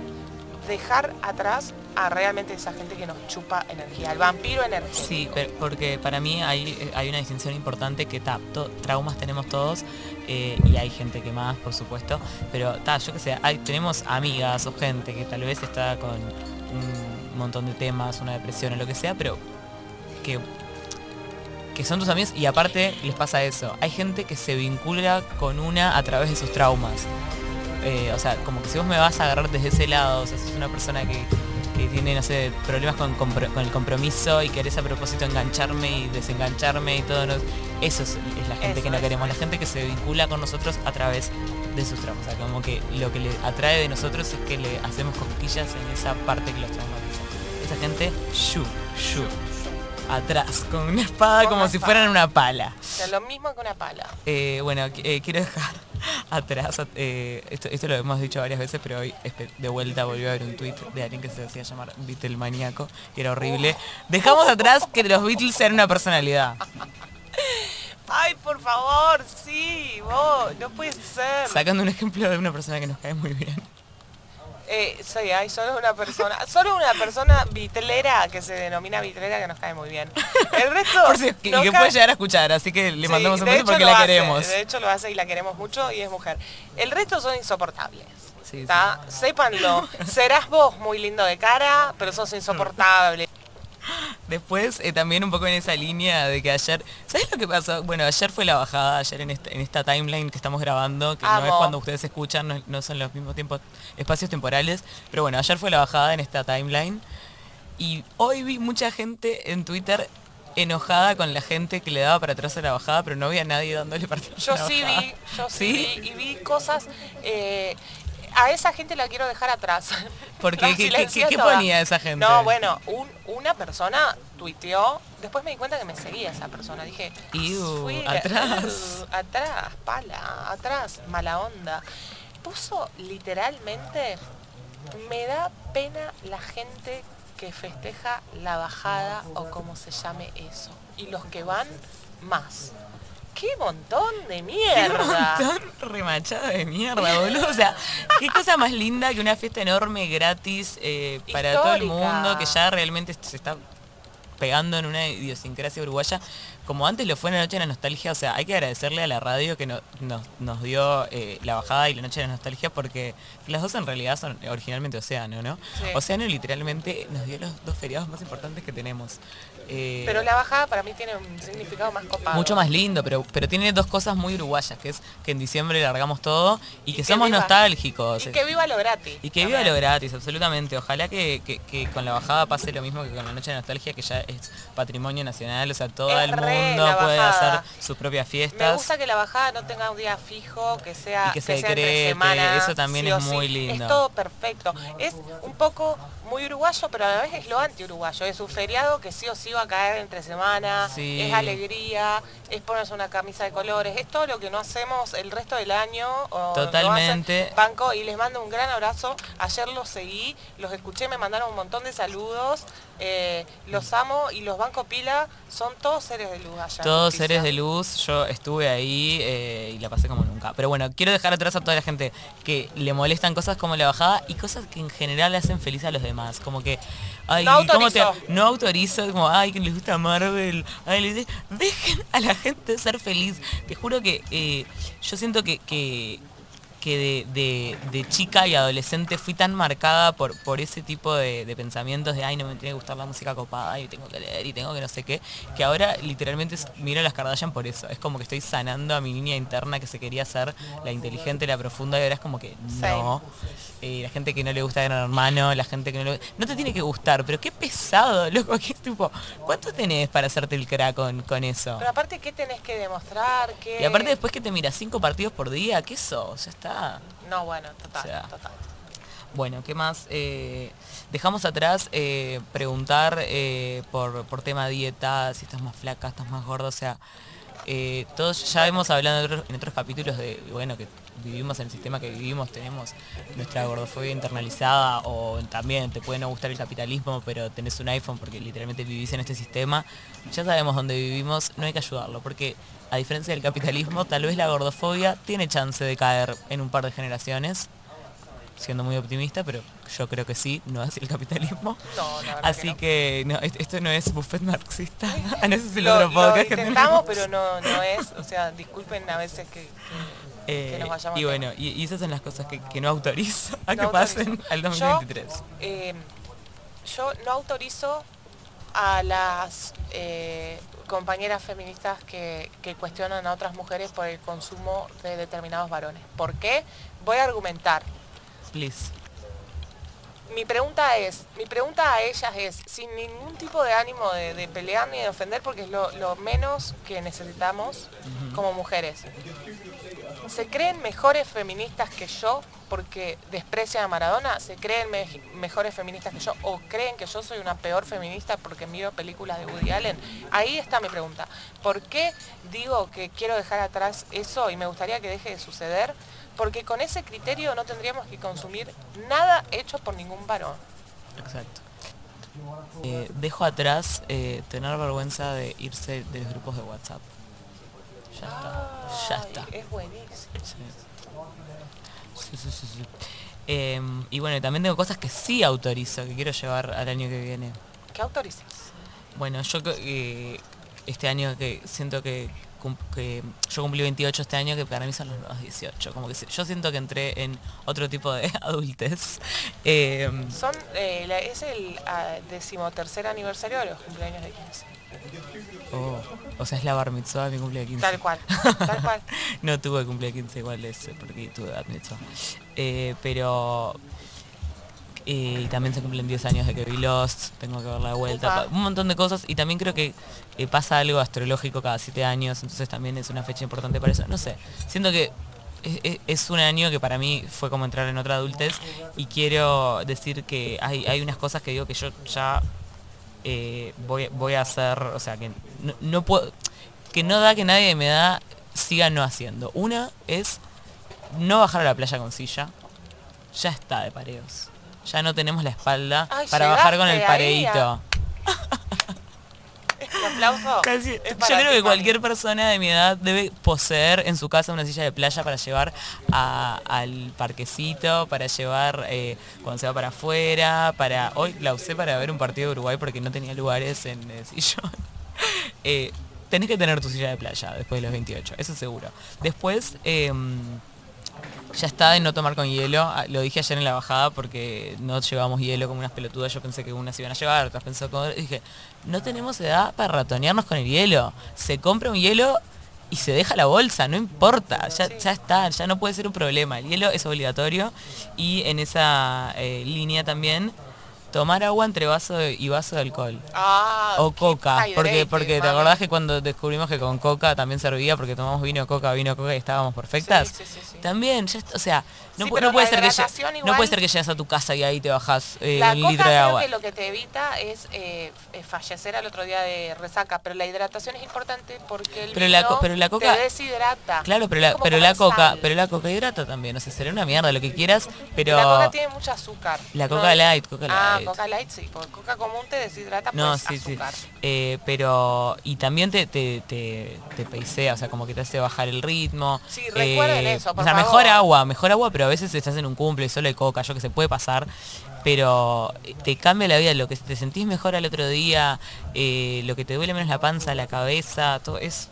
dejar atrás a realmente esa gente que nos chupa energía, el vampiro energético. Sí, porque para mí hay, hay una distinción importante que ta, traumas tenemos todos eh, y hay gente que más, por supuesto, pero yo que sé, tenemos amigas o gente que tal vez está con un montón de temas, una depresión o lo que sea, pero que, que son tus amigos y aparte les pasa eso. Hay gente que se vincula con una a través de sus traumas. Eh, o sea, como que si vos me vas a agarrar desde ese lado, o sea, sos una persona que, que tiene, no sé, problemas con, el compromiso y querés a propósito engancharme y desengancharme y todo, no- eso es, es la gente Eso que no queremos, la gente que se vincula con nosotros a través de sus traumas. O sea, como que lo que le atrae de nosotros es que le hacemos cosquillas en esa parte que los traumatiza. Esa gente, shu, shu, atrás, con una espada Con como una si espada. fueran una pala. O sea, lo mismo que una pala. Eh, bueno, eh, quiero dejar atrás, eh, esto, esto lo hemos dicho varias veces, pero hoy espe- de vuelta volvió a ver un tweet de alguien que se hacía llamar Beatlemaníaco, que era horrible. Dejamos atrás que los Beatles sean una personalidad. Ay, por favor, sí, vos, no puede ser. Sacando un ejemplo de una persona que nos cae muy bien. Eh, sí, hay solo una persona, solo una persona vitlera que se denomina vitlera que nos cae muy bien. El resto Por si, que, puede llegar a escuchar, así que le Sí, mandamos un beso porque la hace, queremos. De hecho lo hace y la queremos mucho y es mujer. El resto son insoportables. Sí, ¿tá? Sépanlo. Serás vos muy lindo de cara, pero sos insoportable. Después, eh, también un poco en esa línea de que ayer, ¿sabes lo que pasó? Bueno, ayer fue la bajada, ayer en esta, en esta timeline que estamos grabando, que no es Amo. cuando ustedes escuchan, no, no son los mismos tiempos, espacios temporales, pero bueno, ayer fue la bajada en esta timeline y hoy vi mucha gente en Twitter enojada con la gente que le daba para atrás a la bajada, pero no había nadie dándole para atrás Yo a la sí bajada. vi, yo sí, ¿Sí? vi y vi cosas. eh, a esa gente la quiero dejar atrás. ¿Por qué? La ¿Qué- qué- silencié qué- qué toda. ponía esa gente? No, bueno, un- una persona tuiteó, después me di cuenta que me seguía esa persona. Dije, Iu, "Fui- atrás". uh, atrás, pala, atrás, mala onda. Puso literalmente, me da pena la gente que festeja la bajada o como se llame eso. Y los que van, más. ¡Qué montón de mierda! ¡Qué montón remachado de mierda, boludo! O sea, qué cosa más linda que una fiesta enorme, gratis, eh, para todo el mundo, que ya realmente se está pegando en una idiosincrasia uruguaya como antes lo fue en la Noche de la Nostalgia, o sea, hay que agradecerle a la radio que nos dio eh, la bajada y la Noche de la Nostalgia porque las dos en realidad son originalmente Océano, ¿no? Océano literalmente nos dio los dos feriados más importantes que tenemos. Eh, pero la bajada para mí tiene un significado más copado. Mucho más lindo, pero, pero tiene dos cosas muy uruguayas, que es que en diciembre largamos todo y, que, somos nostálgicos. Y que viva lo gratis. Y que viva lo gratis, absolutamente. Ojalá que, con la bajada pase lo mismo que con la Noche de Nostalgia, que ya es patrimonio nacional, o sea, todo el mundo puede hacer sus propias fiestas. Me gusta que la bajada no tenga un día fijo, que sea, que, se sea semanas, eso también es muy lindo. Es todo perfecto. Es un poco muy uruguayo, pero a la vez es lo anti-uruguayo. Es un feriado que sí o sí va a caer entre semanas, es alegría, es ponerse una camisa de colores, es todo lo que no hacemos el resto del año. Totalmente. banco y les mando un gran abrazo. Ayer los seguí, los escuché, me mandaron un montón de saludos. Eh, los amo y los Banco Pila son todos seres de luz allá. Todos seres de luz, yo estuve ahí eh, y la pasé como nunca. Pero bueno, quiero dejar atrás a toda la gente que le molestan cosas como la bajada y cosas que en general hacen feliz a los demás. Como que, ay, no autorizo, no autorizo como, ay, que les gusta Marvel. Ay, les dejen a la gente ser feliz. Te juro que eh, yo siento que, que que de, chica y adolescente fui tan marcada por, por ese tipo de, pensamientos de, ay, no me tiene que gustar la música copada y tengo que leer y tengo que no sé qué, que ahora literalmente miro a las Kardashian por eso. Es como que estoy sanando a mi niña interna que se quería ser la inteligente, la profunda y ahora es como que no. Eh, la gente que no le gusta Gran Hermano, la gente que no le No te tiene que gustar, pero qué pesado, loco, qué tipo, ¿cuánto tenés para hacerte el crack con, con eso? Pero aparte, ¿qué tenés que demostrar? Y aparte después que te miras cinco partidos por día, ¿qué sos? Ya está. No, bueno, total, total. Bueno, ¿qué más? Eh, dejamos atrás eh, preguntar eh, por, por tema dieta, si estás más flaca, estás más gorda, o sea, todos ya hemos hablado en otros, capítulos de, bueno, que vivimos en el sistema que vivimos, tenemos nuestra gordofobia internalizada o también te puede no gustar el capitalismo, pero tenés un iPhone porque literalmente vivís en este sistema, ya sabemos dónde vivimos, no hay que ayudarlo, porque a diferencia del capitalismo, tal vez la gordofobia tiene chance de caer en un par de generaciones, siendo muy optimista, pero yo creo que sí, no es el capitalismo. Así que, no. esto no es buffet marxista. Ah, no sé si lo, lo, lo intentamos, pero no, no es. O sea, disculpen a veces que, que, eh. Y bueno, y, esas son las cosas que, no autorizo a que pasen al 2023. Yo, eh, yo no autorizo a las eh, compañeras feministas que, cuestionan a otras mujeres por el consumo de determinados varones. ¿Por qué? Voy a argumentar. Please. Mi pregunta es, mi pregunta a ellas es, sin ningún tipo de ánimo de, pelear ni de ofender, porque es lo, menos que necesitamos como mujeres. ¿Se creen mejores feministas que yo porque desprecian a Maradona? ¿Se creen mejores feministas que yo? ¿O creen que yo soy una peor feminista porque miro películas de Woody Allen? Ahí está mi pregunta. ¿Por qué digo que quiero dejar atrás eso y me gustaría que deje de suceder? Porque con ese criterio no tendríamos que consumir nada hecho por ningún varón. Exacto. Eh, dejo atrás eh, tener vergüenza de irse de los grupos de WhatsApp. Ya está. ya está. Es buenísimo. Sí, sí, sí, em, y bueno, también tengo cosas que sí autorizo, que quiero llevar al año que viene. ¿Qué autorizas? Bueno, yo eh, este año que siento que, yo cumplí 28 este año, que para mí son los nuevos 18. Como que yo siento que entré en otro tipo de adultez. Em, son, eh, es el ah, decimotercer aniversario de los cumpleaños de 15. Oh, o sea, es la bar mitzvah de mi cumpleaños 15. Tal cual, tal cual. no tuve cumpleaños 15 igual ese, porque tuve bar mitzvah. Eh, pero... Eh, y también se cumplen 10 años de que vi Lost, tengo que ver la vuelta, un montón de cosas. Y también creo que eh, pasa algo astrológico cada 7 años, entonces también es una fecha importante para eso. No sé, siento que es, un año que para mí fue como entrar en otra adultez y quiero decir que hay, hay unas cosas que digo que yo ya eh, voy, voy a hacer, o sea, que no, puedo, que no da que nadie me da, siga no haciendo. Una es no bajar a la playa con silla. Ya está de pareos. ya no tenemos la espalda Ay, para bajar con el pareíto. Aplauso. Casi- yo creo ti, que cualquier persona de mi edad debe poseer en su casa una silla de playa para llevar a- al parquecito, para llevar eh, cuando se va para afuera, para... Hoy la usé para ver un partido de Uruguay porque no tenía lugares en el sillón. Eh, tenés que tener tu silla de playa después de los 28, eso seguro. Después... em, ya está de no tomar con hielo. Ah, Lo dije ayer en la bajada porque no llevamos hielo como unas pelotudas. Yo pensé que unas iban a llevar, otras pensó con... Dije, no tenemos edad para ratonearnos con el hielo. Se compra un hielo y se deja la bolsa, no importa. Ya, ya está, ya no puede ser un problema. El hielo es obligatorio y en esa eh, línea también tomar agua entre vaso y vaso de alcohol. Ah, O coca, porque, porque te acordás que cuando descubrimos que con coca también servía porque tomamos vino, coca, vino, coca y estábamos perfectas. Sí, sí, sí, sí. También, ya o sea, no, Sí, pero no puede ser que hidratación no igual- puede ser que llegas a tu casa y ahí te bajas eh, La un coca litro de creo agua. que lo que te evita es eh, eh, fallecer al otro día de resaca, pero la hidratación es importante porque el Pero la pero la coca- te deshidrata. Claro, pero la, pero la coca, sal. pero la coca hidrata también, o sea, sería una mierda lo que quieras, pero La coca tiene mucho azúcar. La No Coca es- Light, Coca ah, Light. Coca Light sí, porque Coca común te deshidrata no, pues sí, sí. azúcar. Eh, pero y también te, te, te, te peisea, o sea, como que te hace bajar el ritmo. Sí, recuerden eso, por O sea, favor. mejor agua, mejor agua, pero veces estás en un cumple y solo hay coca, yo que se puede pasar. Pero te cambia la vida, lo que te sentís mejor al otro día, eh, lo que te duele menos la panza, la cabeza, todo es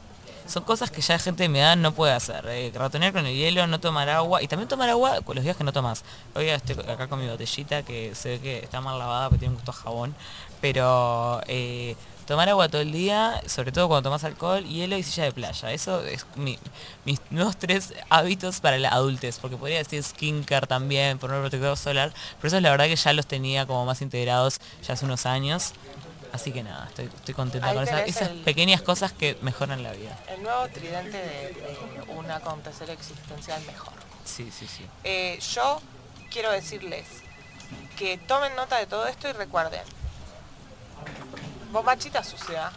son cosas que ya gente de mi edad no puede hacer. Eh, ratonear con el hielo, no tomar agua y también tomar agua con los días que no tomas. Hoy estoy acá con mi botellita que se ve que está mal lavada porque tiene un gusto a jabón. Pero eh, tomar agua todo el día, sobre todo cuando tomas alcohol, hielo y silla de playa. Eso es mi- mis nuevos tres hábitos para la adultez. Porque podría decir skincare también, poner protector solar. Pero eso es la verdad que ya los tenía como más integrados ya hace unos años. Así que nada, estoy, estoy contenta Ahí con esas el- pequeñas cosas que mejoran la vida. El nuevo tridente de, de un acontecer existencial mejor. Sí, sí, sí. Eh, yo quiero decirles que tomen nota de todo esto y recuerden, bombachita sucia,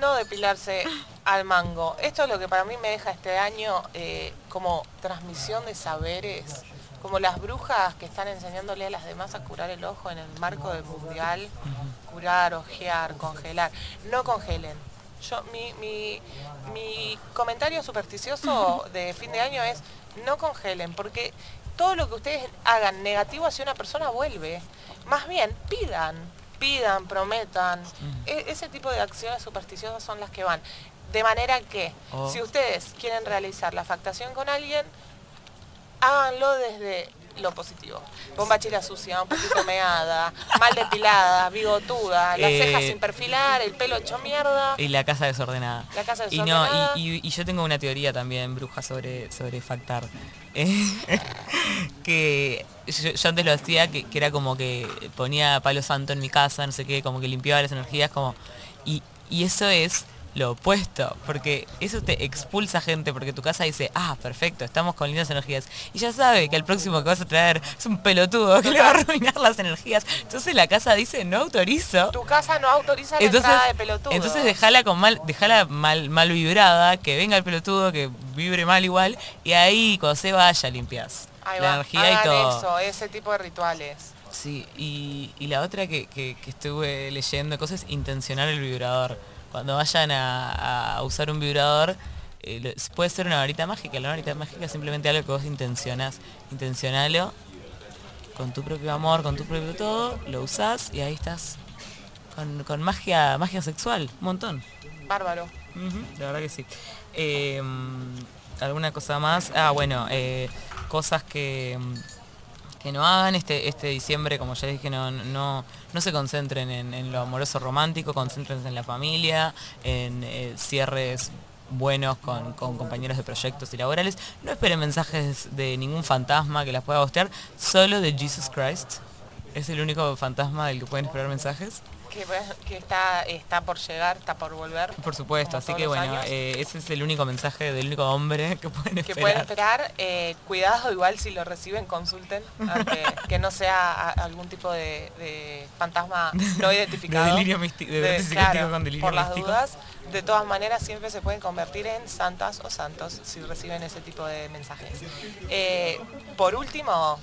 no depilarse al mango. Esto es lo que para mí me deja este año eh, como transmisión de saberes, como las brujas que están enseñándole a las demás a curar el ojo en el marco del mundial, curar, ojear, congelar. No congelen. Yo, mi, mi, mi comentario supersticioso de fin de año es no congelen, porque todo lo que ustedes hagan negativo hacia una persona vuelve. Más bien, pidan, pidan, prometan. E- ese tipo de acciones supersticiosas son las que van. De manera que, Oh. si ustedes quieren realizar la factación con alguien, háganlo desde lo positivo. Bombachila sucia, un poquito meada, mal depilada, bigotuda, las Eh, cejas sin perfilar, el pelo hecho mierda. Y la casa desordenada. La casa Y no, desordenada. y, y- y yo tengo una teoría también, bruja, sobre, sobre factar. Eh, que yo, yo antes lo hacía, que, que era como que ponía palo santo en mi casa, no sé qué, como que limpiaba las energías, como. Y, y eso es lo opuesto, porque eso te expulsa gente, porque tu casa dice, ah, perfecto, estamos con lindas energías. Y ya sabe que el próximo que vas a traer es un pelotudo que le va a arruinar las energías. Entonces la casa dice, no autorizo. Tu casa no autoriza la Entonces, entrada de pelotudos. entonces dejala con mal, dejala mal, mal vibrada, que venga el pelotudo, que vibre mal igual, y ahí cuando se vaya limpias Ahí la va, energía y todo. eso, ese tipo de rituales. Sí, y, y la otra que, que- que estuve leyendo cosas es intencionar el vibrador. Cuando vayan a, a usar un vibrador, eh, puede ser una varita mágica. La varita mágica es simplemente algo que vos intencionás. Intencionalo con tu propio amor, con tu propio todo, lo usás y ahí estás con, con magia, magia sexual, un montón. Bárbaro. La verdad que sí. Eh, ¿Alguna cosa más? Ah, bueno, eh, cosas que, que no hagan este, este diciembre, como ya dije, no, no, no se concentren en, lo amoroso romántico, concéntrense en la familia, en eh, cierres buenos con, con compañeros de proyectos y laborales. No esperen mensajes de ningún fantasma que las pueda hostear, solo de Jesus Christ. Es el único fantasma del que pueden esperar mensajes. Que, que está, está por llegar, está por volver. Por supuesto, así que bueno, eh, ese es el único mensaje del único hombre que pueden que esperar. pueden esperar. eh, cuidado, igual si lo reciben, consulten. aunque- que no sea algún tipo de, de fantasma no identificado. De delirio místico, de con delirio por las místico. dudas. De todas maneras, siempre se pueden convertir en santas o santos si reciben ese tipo de mensajes. Eh, por último,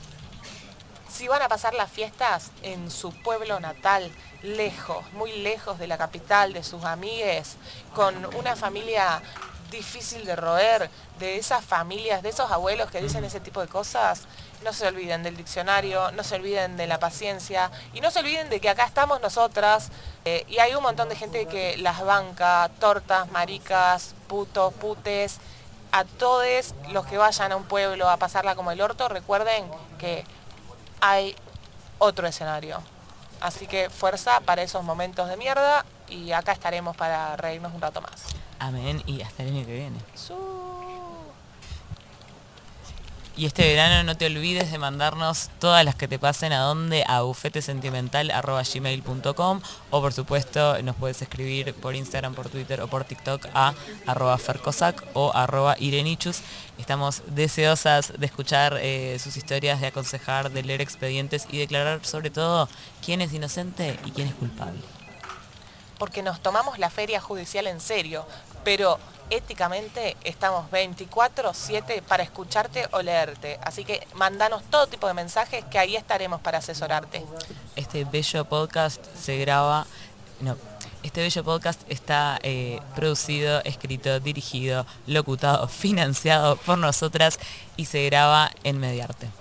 si van a pasar las fiestas en su pueblo natal, lejos, muy lejos de la capital, de sus amigues, con una familia difícil de roer, de esas familias, de esos abuelos que dicen ese tipo de cosas, no se olviden del diccionario, no se olviden de la paciencia y no se olviden de que acá estamos nosotras eh, y hay un montón de gente que las banca, tortas, maricas, putos, putes, a todos los que vayan a un pueblo a pasarla como el orto, recuerden que hay otro escenario. Así que fuerza para esos momentos de mierda y acá estaremos para reírnos un rato más. Amén y hasta el año que viene. Y este verano no te olvides de mandarnos todas las que te pasen a donde a bufetesentimental.gmail.com o por supuesto nos puedes escribir por Instagram, por Twitter o por TikTok a arroba fercosac o arroba irenichus. Estamos deseosas de escuchar eh, sus historias, de aconsejar, de leer expedientes y declarar sobre todo quién es inocente y quién es culpable. Porque nos tomamos la feria judicial en serio, pero éticamente estamos 24/7 para escucharte o leerte. Así que mandanos todo tipo de mensajes que ahí estaremos para asesorarte. Este bello podcast se graba... No, este bello podcast está eh, producido, escrito, dirigido, locutado, financiado por nosotras y se graba en Mediarte.